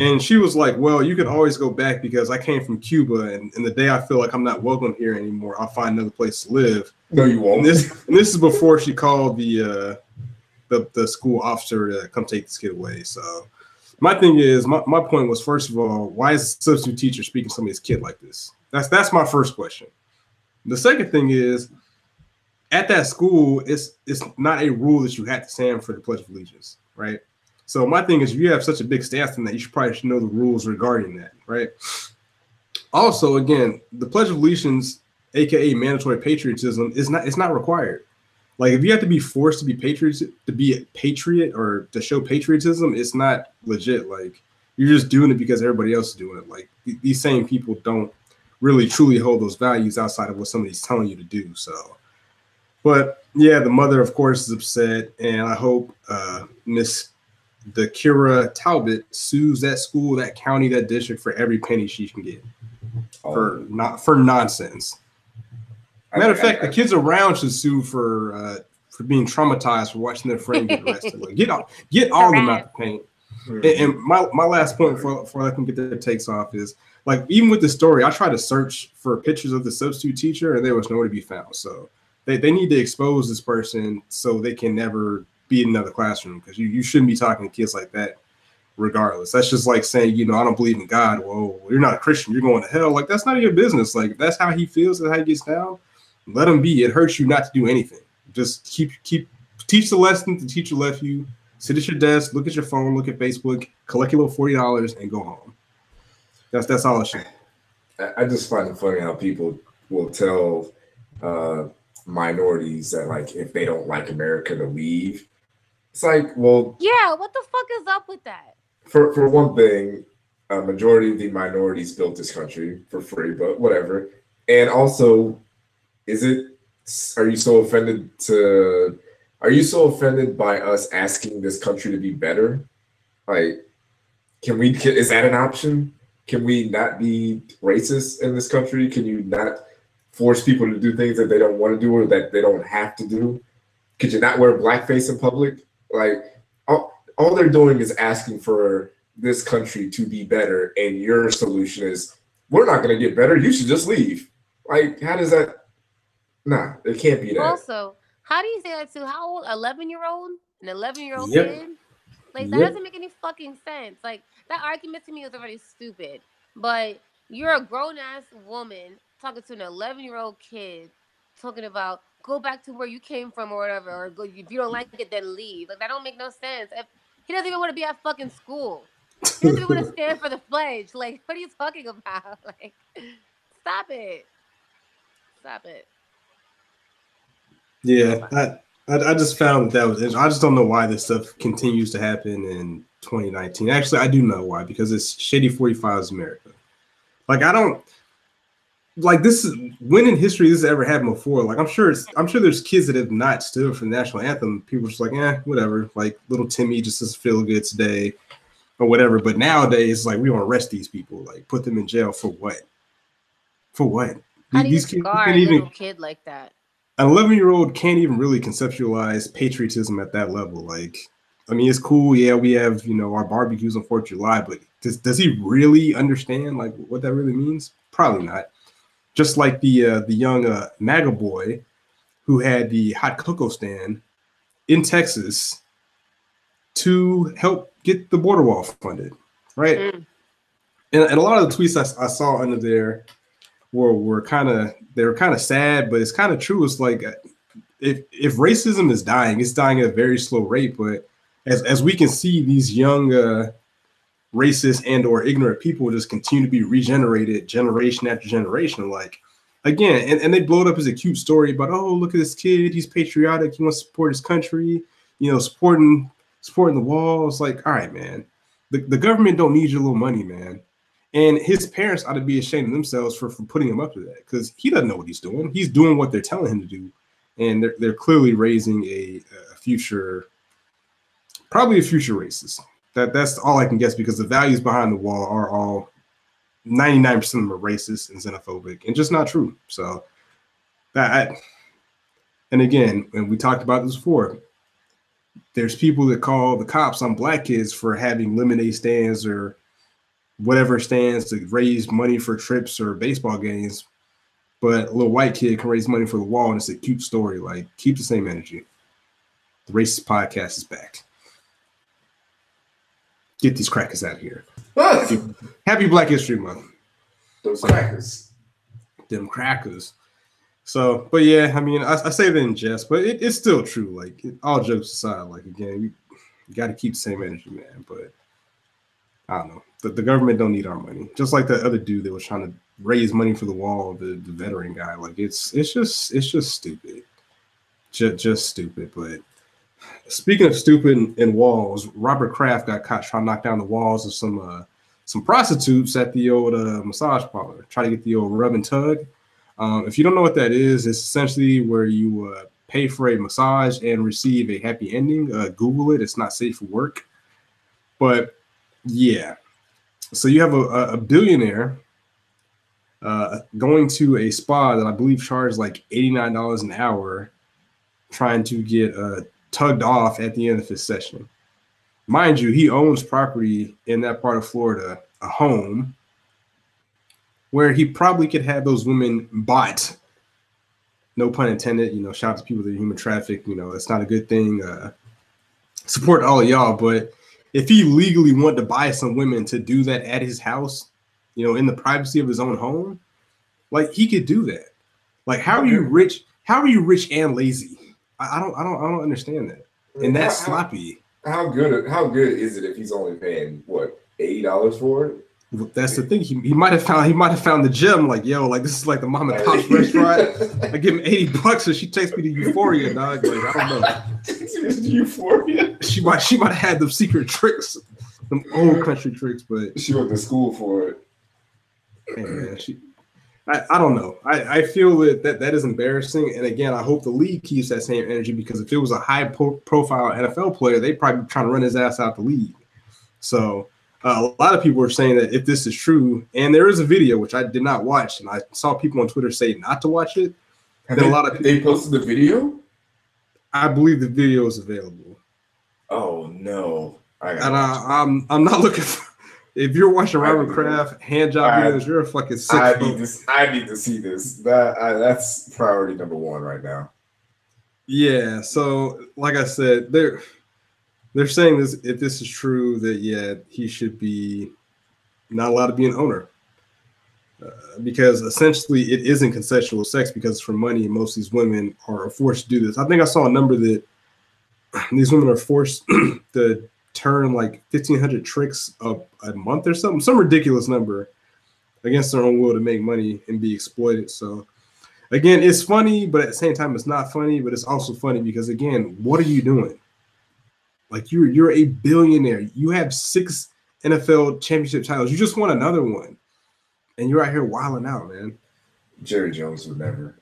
And she was like, "Well, you can always go back because I came from Cuba, and, and the day I feel like I'm not welcome here anymore, I'll find another place to live." No, you won't. And this, and this is before she called the uh, the the school officer to come take this kid away. So, my thing is, my, my point was first of all, why is a substitute teacher speaking to somebody's kid like this? That's that's my first question. The second thing is, at that school, it's it's not a rule that you have to stand for the Pledge of Allegiance, right? So my thing is, if you have such a big stance in that, you should probably should know the rules regarding that, right? Also, again, the Pledge of Allegiance, aka mandatory patriotism, is not it's not required. Like if you have to be forced to be patriot to be a patriot or to show patriotism, it's not legit. Like you're just doing it because everybody else is doing it. Like th- these same people don't really truly hold those values outside of what somebody's telling you to do. So, but yeah, the mother of course is upset, and I hope uh, Miss Dhakira Talbot sues that school, that county, that district for every penny she can get oh. for not for nonsense. Matter of fact, the kids around should sue for uh, for being traumatized for watching their friend get arrested. Like, get all get all of them out the paint. Mm-hmm. And, and, my, my last point before, before I can get their takes off is like even with the story, I tried to search for pictures of the substitute teacher and there was nowhere to be found. So they, they need to expose this person so they can never be in another classroom because you, you shouldn't be talking to kids like that regardless. That's just like saying, you know, I don't believe in God. Whoa, you're not a Christian, you're going to hell. Like that's not your business. Like that's how he feels, that's how he gets down let them be. It hurts you not to do anything. Just keep keep teach the lesson the teacher left you. Sit at your desk, look at your phone, look at Facebook, collect your little forty dollars, and go home. That's that's all it should. I just find it funny how people will tell uh, minorities that like if they don't like America to leave. It's like, well, Yeah, what the fuck is up with that? for for one thing, a majority of the minorities built this country for free, but whatever. And also, is it? Are you so offended to? Are you so offended by us asking this country to be better? Like, can we? Can, is that an option? Can we not be racist in this country? Can you not force people to do things that they don't want to do or that they don't have to do? Could you not wear blackface in public? Like, all, all they're doing is asking for this country to be better, and your solution is we're not going to get better. You should just leave. Like, how does that? Nah, it can't be that. Also, how do you say that to how old? Eleven year old? An eleven year old Yep. kid? Like that Yep. doesn't make any fucking sense. Like that argument to me was already stupid. But you're a grown ass woman talking to an eleven year old kid, talking about go back to where you came from or whatever, or go, if you don't like it, then leave. Like that don't make no sense. If he doesn't even want to be at fucking school. He doesn't even want to stand for the pledge. Like, what are you talking about? Like, stop it. Stop it. Yeah, I, I I just found that was. I just don't know why this stuff continues to happen in 2019. Actually, I do know why because it's Shady 45's America. Like I don't like this is when in history this has ever happened before. Like I'm sure it's I'm sure there's kids that have not stood for the national anthem. People are just like, eh, whatever. Like little Timmy just doesn't feel good today, or whatever. But nowadays, like we want to arrest these people, like put them in jail for what? For what? How do you These kids scar a can't even little kid like that? An 11 year old can't even really conceptualize patriotism at that level. Like, I mean, it's cool. Yeah, we have, you know, our barbecues on 4th of July, but does, does he really understand like what that really means? Probably not. Just like the uh, the young uh, MAGA boy who had the hot cocoa stand in Texas to help get the border wall funded, right? Mm. And, and a lot of the tweets I, I saw under there were were kind of they were kind of sad, but it's kind of true. It's like uh, if if racism is dying, it's dying at a very slow rate. But as as we can see, these young uh, racist and or ignorant people just continue to be regenerated generation after generation. Like again, and, and they blow it up as a cute story about oh look at this kid, he's patriotic, he wants to support his country, you know, supporting supporting the wall. It's like all right, man, the, the government don't need your little money, man. And his parents ought to be ashamed of themselves for, for putting him up to that because he doesn't know what he's doing. He's doing what they're telling him to do. And they're, they're clearly raising a, a future, probably a future racist. That That's all I can guess because the values behind the wall are all 99% of them are racist and xenophobic and just not true. So, that, and again, and we talked about this before, there's people that call the cops on black kids for having lemonade stands or whatever stands to raise money for trips or baseball games. But a little white kid can raise money for the wall, and it's a cute story. Like, keep the same energy. The racist podcast is back. Get these crackers out of here. Happy Black History Month. Those crackers. Them crackers. So, but yeah, I mean, I, I say that in jest, but it, it's still true. Like, it, all jokes aside, like again, you, you got to keep the same energy, man. But I don't know. The, the government don't need our money. Just like the other dude that was trying to raise money for the wall, the, the veteran guy. Like it's it's just it's just stupid. Just just stupid. But speaking of stupid and, and walls, Robert Kraft got caught trying to knock down the walls of some uh some prostitutes at the old uh, massage parlor, try to get the old rub and tug. Um, if you don't know what that is, it's essentially where you uh, pay for a massage and receive a happy ending. Uh, Google it; it's not safe for work. But yeah, so you have a, a billionaire uh, going to a spa that I believe charged like eighty nine dollars an hour, trying to get uh, tugged off at the end of his session. Mind you, he owns property in that part of Florida, a home where he probably could have those women bought. No pun intended. You know, shout out to people that are human traffic. You know, it's not a good thing. Uh, support all y'all, but if he legally wanted to buy some women to do that at his house, you know, in the privacy of his own home, like he could do that. Like, how are you rich? How are you rich and lazy? I, I don't, I don't, I don't understand that. And that's how, sloppy. how good how good is it if he's only paying what eighty dollars for it? That's the thing. He, he might have found he might have found the gem. Like yo, like this is like the mom and pop's restaurant. I give him eighty bucks and she takes me to Euphoria, dog. Like I don't know. Euphoria. She might she might have had the secret tricks, some old country tricks, but She went to school for it. man, she. I, I don't know. I, I feel that, that that is embarrassing. And again, I hope the league keeps that same energy because if it was a high po- profile NFL player, they'd probably be trying to run his ass out the league. So uh, a lot of people are saying that if this is true, and there is a video which I did not watch, and I saw people on Twitter say not to watch it. Have Then they, a lot of they posted the video. I believe the video is available, Oh no! I and I, I'm I'm not looking for. If you're watching Robert Kraft hand job videos, you're a fucking sick. I need this. I need to see this. That I, that's priority number one right now. Yeah, so like I said, they're they're saying this if this is true that yeah, he should be not allowed to be an owner. Uh, because essentially it isn't consensual sex because for money most of these women are forced to do this. I think I saw a number that these women are forced to turn like 1500 tricks a, a month or something, some ridiculous number against their own will to make money and be exploited. So again, it's funny, but at the same time, it's not funny. But it's also funny because again, what are you doing? Like you're you're a billionaire. You have six NFL championship titles. You just won another one, and you're out here wilding out, man. Jerry Jones would never.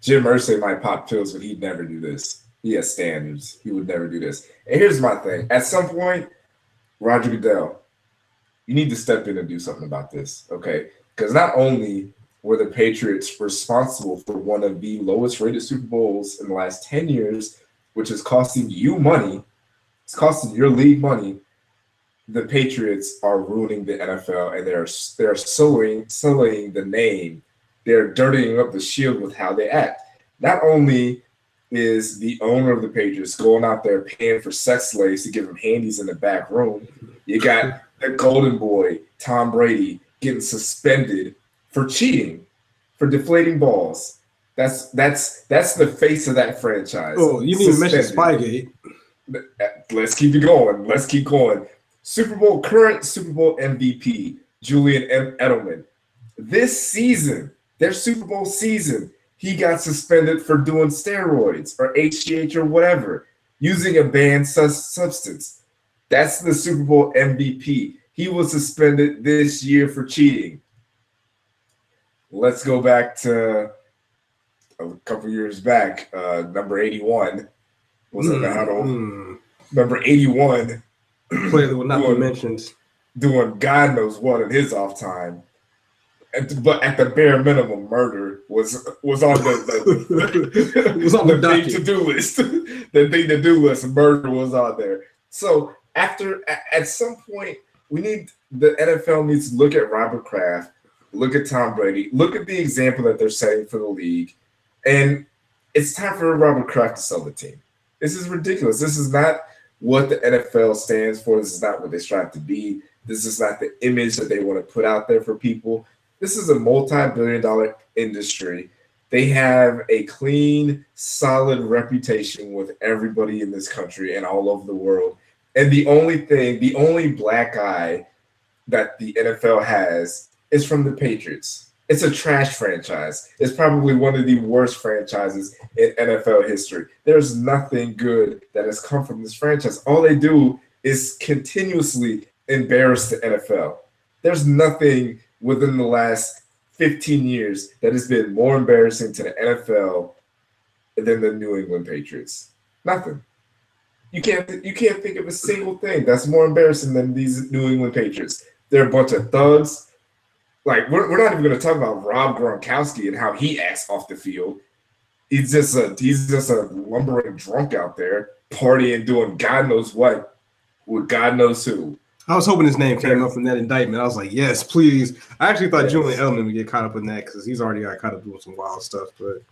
Jim Irsay might pop pills, but he'd never do this. He has standards. He would never do this. And here's my thing: at some point, Roger Goodell, you need to step in and do something about this, okay? Because not only were the Patriots responsible for one of the lowest rated Super Bowls in the last 10 years, which is costing you money, it's costing your league money. The Patriots are ruining the NFL and they're they're sullying, sullying the name. They're dirtying up the shield with how they act. Not only is the owner of the Patriots going out there paying for sex slaves to give him handies in the back room, you got the golden boy, Tom Brady, getting suspended for cheating, for deflating balls. That's that's that's the face of that franchise. Oh, you didn't even mention. Spygate. Let's keep it going. Let's keep going. Super Bowl current Super Bowl MVP Julian Edelman. This season, their Super Bowl season, he got suspended for doing steroids or HGH or whatever, using a banned substance. That's the Super Bowl MVP. He was suspended this year for cheating. Let's go back to a couple years back. Uh, number 81 was it Donald? Mm, Number 81 mm. Player that will not be mentioned. doing God knows what in his off time. And- But at the bare minimum, murder was was on the, the Was on the thing docket. to do list. the thing to do list, murder was on there. So after at some point, we need the NFL needs to look at Robert Kraft, look at Tom Brady, look at the example that they're setting for the league, and it's time for Robert Kraft to sell the team. This is ridiculous. This is not what the NFL stands for. This is not what they strive to be. This is not the image that they want to put out there for people. This is a multi-billion dollar industry. They have a clean, solid reputation with everybody in this country and all over the world. And the only thing, the only black eye that the NFL has is from the Patriots. It's a trash franchise. It's probably one of the worst franchises in NFL history. There's nothing good that has come from this franchise. All they do is continuously embarrass the NFL. There's nothing within the last 15 years that has been more embarrassing to the NFL than the New England Patriots. Nothing. You can't you can't think of a single thing that's more embarrassing than these New England Patriots. They're a bunch of thugs. Like we're, we're not even going to talk about Rob Gronkowski and how he acts off the field. He's just a he's just a lumbering drunk out there partying, doing God knows what with God knows who. I was hoping his name came up in that indictment. I was like, yes, please. I actually thought Yes. Julian Edelman would get caught up in that because he's already got caught up doing some wild stuff. But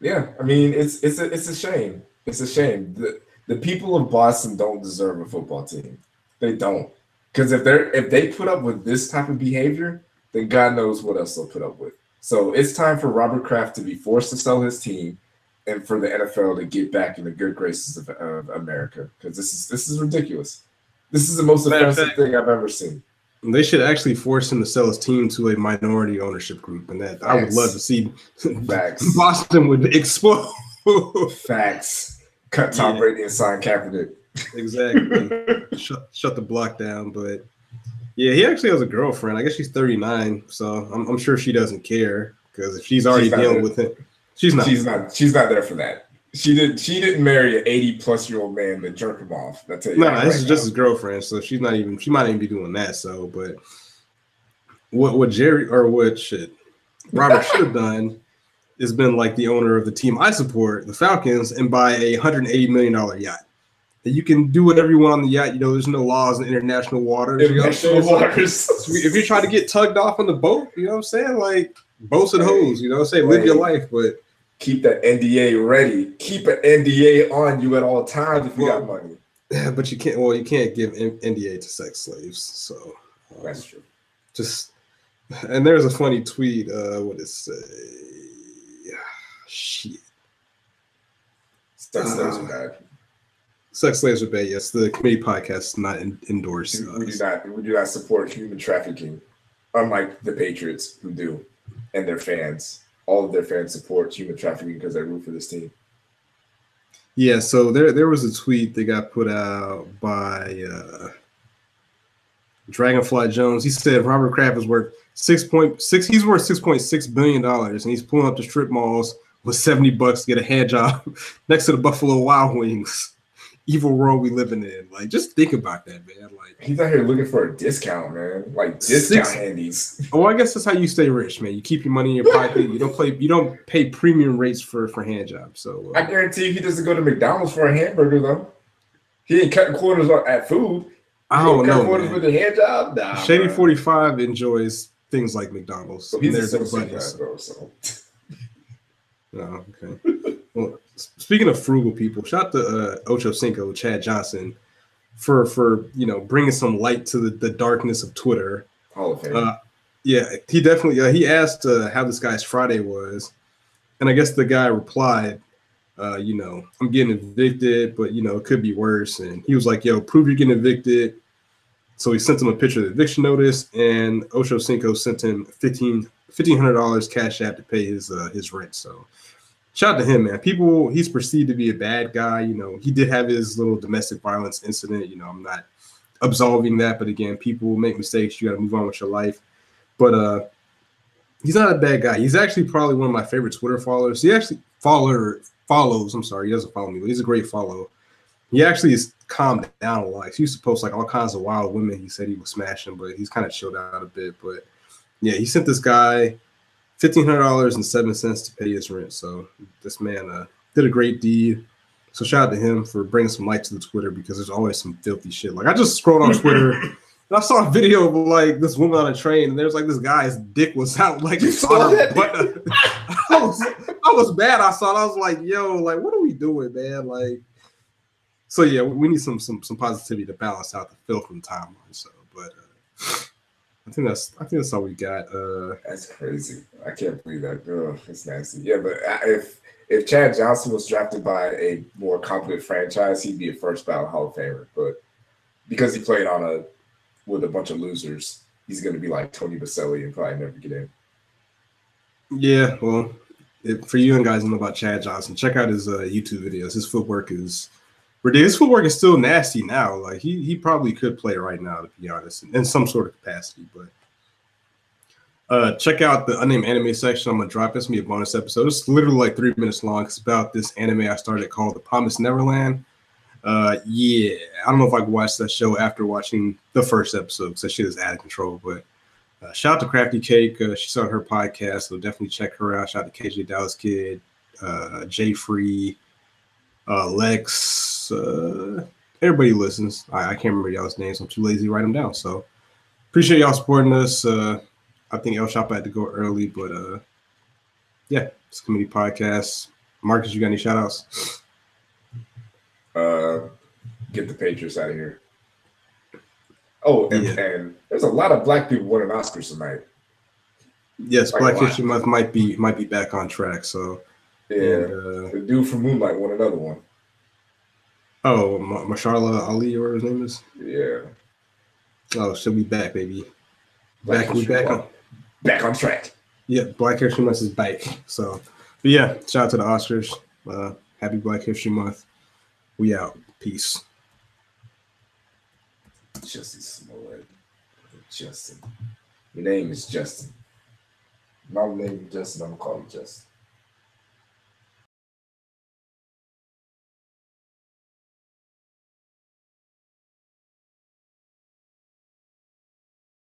Yeah, I mean it's it's a it's a shame. It's a shame. The the people of Boston don't deserve a football team. They don't. Because if they're if they put up with this type of behavior, then God knows what else they'll put up with. So it's time for Robert Kraft to be forced to sell his team, and for the NFL to get back in the good graces of, of America. Because this is this is ridiculous. This is the most Matter offensive fact- thing I've ever seen. They should actually force him to sell his team to a minority ownership group, and that I would love to see. Facts. Boston would explode. Facts. Cut Tom Yeah. Brady and sign Kaepernick. exactly. shut shut the block down. But yeah, he actually has a girlfriend. I guess she's 39, so I'm, I'm sure she doesn't care because if she's already She's dealing there. with it, she's not. She's not. She's not there for that. She did. She didn't marry an eighty plus year old man to jerk him off. That's it. No, no, this is just his girlfriend, so she's not even. She might even be doing that. So, but what what Jerry or what shit Robert should have done is been like the owner of the team I support, the Falcons, and buy a hundred eighty million dollar yacht. And you can do whatever you want on the yacht. You know, there's no laws in international waters. You know what I'm saying? international waters. if you try to get tugged off on the boat, you know what I'm saying? Like boats and hoes, you know what I'm saying? Live your life, but keep that NDA ready. Keep an NDA on you at all times if you got money. but you can't. Well, you can't give NDA to sex slaves. So um, That's true. just and there's a funny tweet. Uh, what it say? Shit, Sex slaves Uh, are bad. Sex slaves are bad. Yes, the committee podcast is not in, endorsed. We, we do not. We do not support human trafficking, unlike the Patriots who do, and their fans. All of their fans support human trafficking because they root for this team. Yeah, so there there was a tweet that got put out by uh, Dragonfly Jones. He said Robert Kraft is worth six point six. He's worth six point six billion dollars, and he's pulling up the strip malls with seventy bucks to get a hand job next to the Buffalo Wild Wings. Evil world we living in. Like, just think about that, man. Like, He's out here looking for a discount, man. Like discount Six- handies. oh, I guess that's how you stay rich, man. You keep your money in your pocket. You don't play. You don't pay premium rates for for hand jobs. So uh, I guarantee he doesn't go to McDonald's for a hamburger though. He ain't cutting corners on- at food. I don't know. corners man. with a hand job. Nah, Shady 45 enjoys things like McDonald's. So he's a There's their sociopath, buddies. though. So Oh, okay. well, speaking of frugal people, shout out to uh, Ocho Cinco, Chad Johnson, for for you know bringing some light to the, the darkness of Twitter. Hall of Fame. Uh, Yeah, he definitely. Uh, he asked uh, how this guy's Friday was, and I guess the guy replied, uh, "You know, I'm getting evicted, but you know, it could be worse." And he was like, "Yo, prove you're getting evicted." So he sent him a picture of the eviction notice, and Ocho Cinco sent him fifteen fifteen hundred dollars cash app to pay his uh, his rent. So shout out to him, man. People he's perceived to be a bad guy. You know, he did have his little domestic violence incident. You know, I'm not absolving that, but again, people make mistakes. You got to move on with your life. But uh, he's not a bad guy. He's actually probably one of my favorite Twitter followers. He actually follower follows. I'm sorry, he doesn't follow me, but he's a great follow. He actually has calmed down a lot. He used to post like all kinds of wild women. He said he was smashing, but he's kind of chilled out a bit. But yeah, he sent this guy fifteen hundred dollars and seven cents to pay his rent. So this man uh, did a great deed. So shout out to him for bringing some light to the Twitter because there's always some filthy shit. Like I just scrolled on Twitter. And I saw a video of like this woman on a train, and there's like this guy's dick was out, like You saw that? butt. I was, I was bad. I saw it. I was like, yo, like, what are we doing, man? Like, so yeah, we need some some some positivity to balance out the filth from the timeline. So, but uh, I think that's I think that's all we got. Uh, That's crazy. I can't believe that. Ugh, it's nasty. Yeah, but if if Chad Johnson was drafted by a more competent franchise, he'd be a first ballot Hall of Famer. But because he played on a with a bunch of losers, he's going to be like Tony Boselli and probably never get in. yeah, well, if, for you and guys who know about Chad Johnson, check out his uh, YouTube videos. His footwork is. His footwork is still nasty now. Like he he probably could play right now, to be honest, in, in some sort of capacity. But uh, check out the unnamed anime section. I'm gonna drop this. Gonna be a bonus episode. It's literally like three minutes long. It's about this anime I started called The Promised Neverland. Uh, yeah, I don't know if I can watch that show after watching the first episode because that shit is out of control. But uh, shout out to Crafty Cake. Uh, she's on her podcast, so definitely check her out. Shout out to KJ Dallas Kid, uh, Jay Free, uh, Lex. Uh, everybody listens. I, I can't remember y'all's names. I'm too lazy to write them down. So appreciate y'all supporting us. Uh, I think El Shop had to go early, but uh, yeah, it's a committee podcast. Marcus, you got any shout outs? Uh, get the Patriots out of here. Oh, and, Yeah. and there's a lot of black people winning Oscars tonight. Yes, Like Black. History Month might be might be back on track. So Yeah, and, uh, the dude from Moonlight won another one. oh, Ma- Mahershala Ali, or his name is. Yeah, Oh, she'll be back, baby. Black Back, we back on. Back on track. Yeah, Black History Month is back. So, but yeah, shout out to the Oscars. Uh, happy Black History Month. We out. Peace. Justin Smollett. Justin. Your name is Justin. My name is Justin. I'm gonna call you Justin.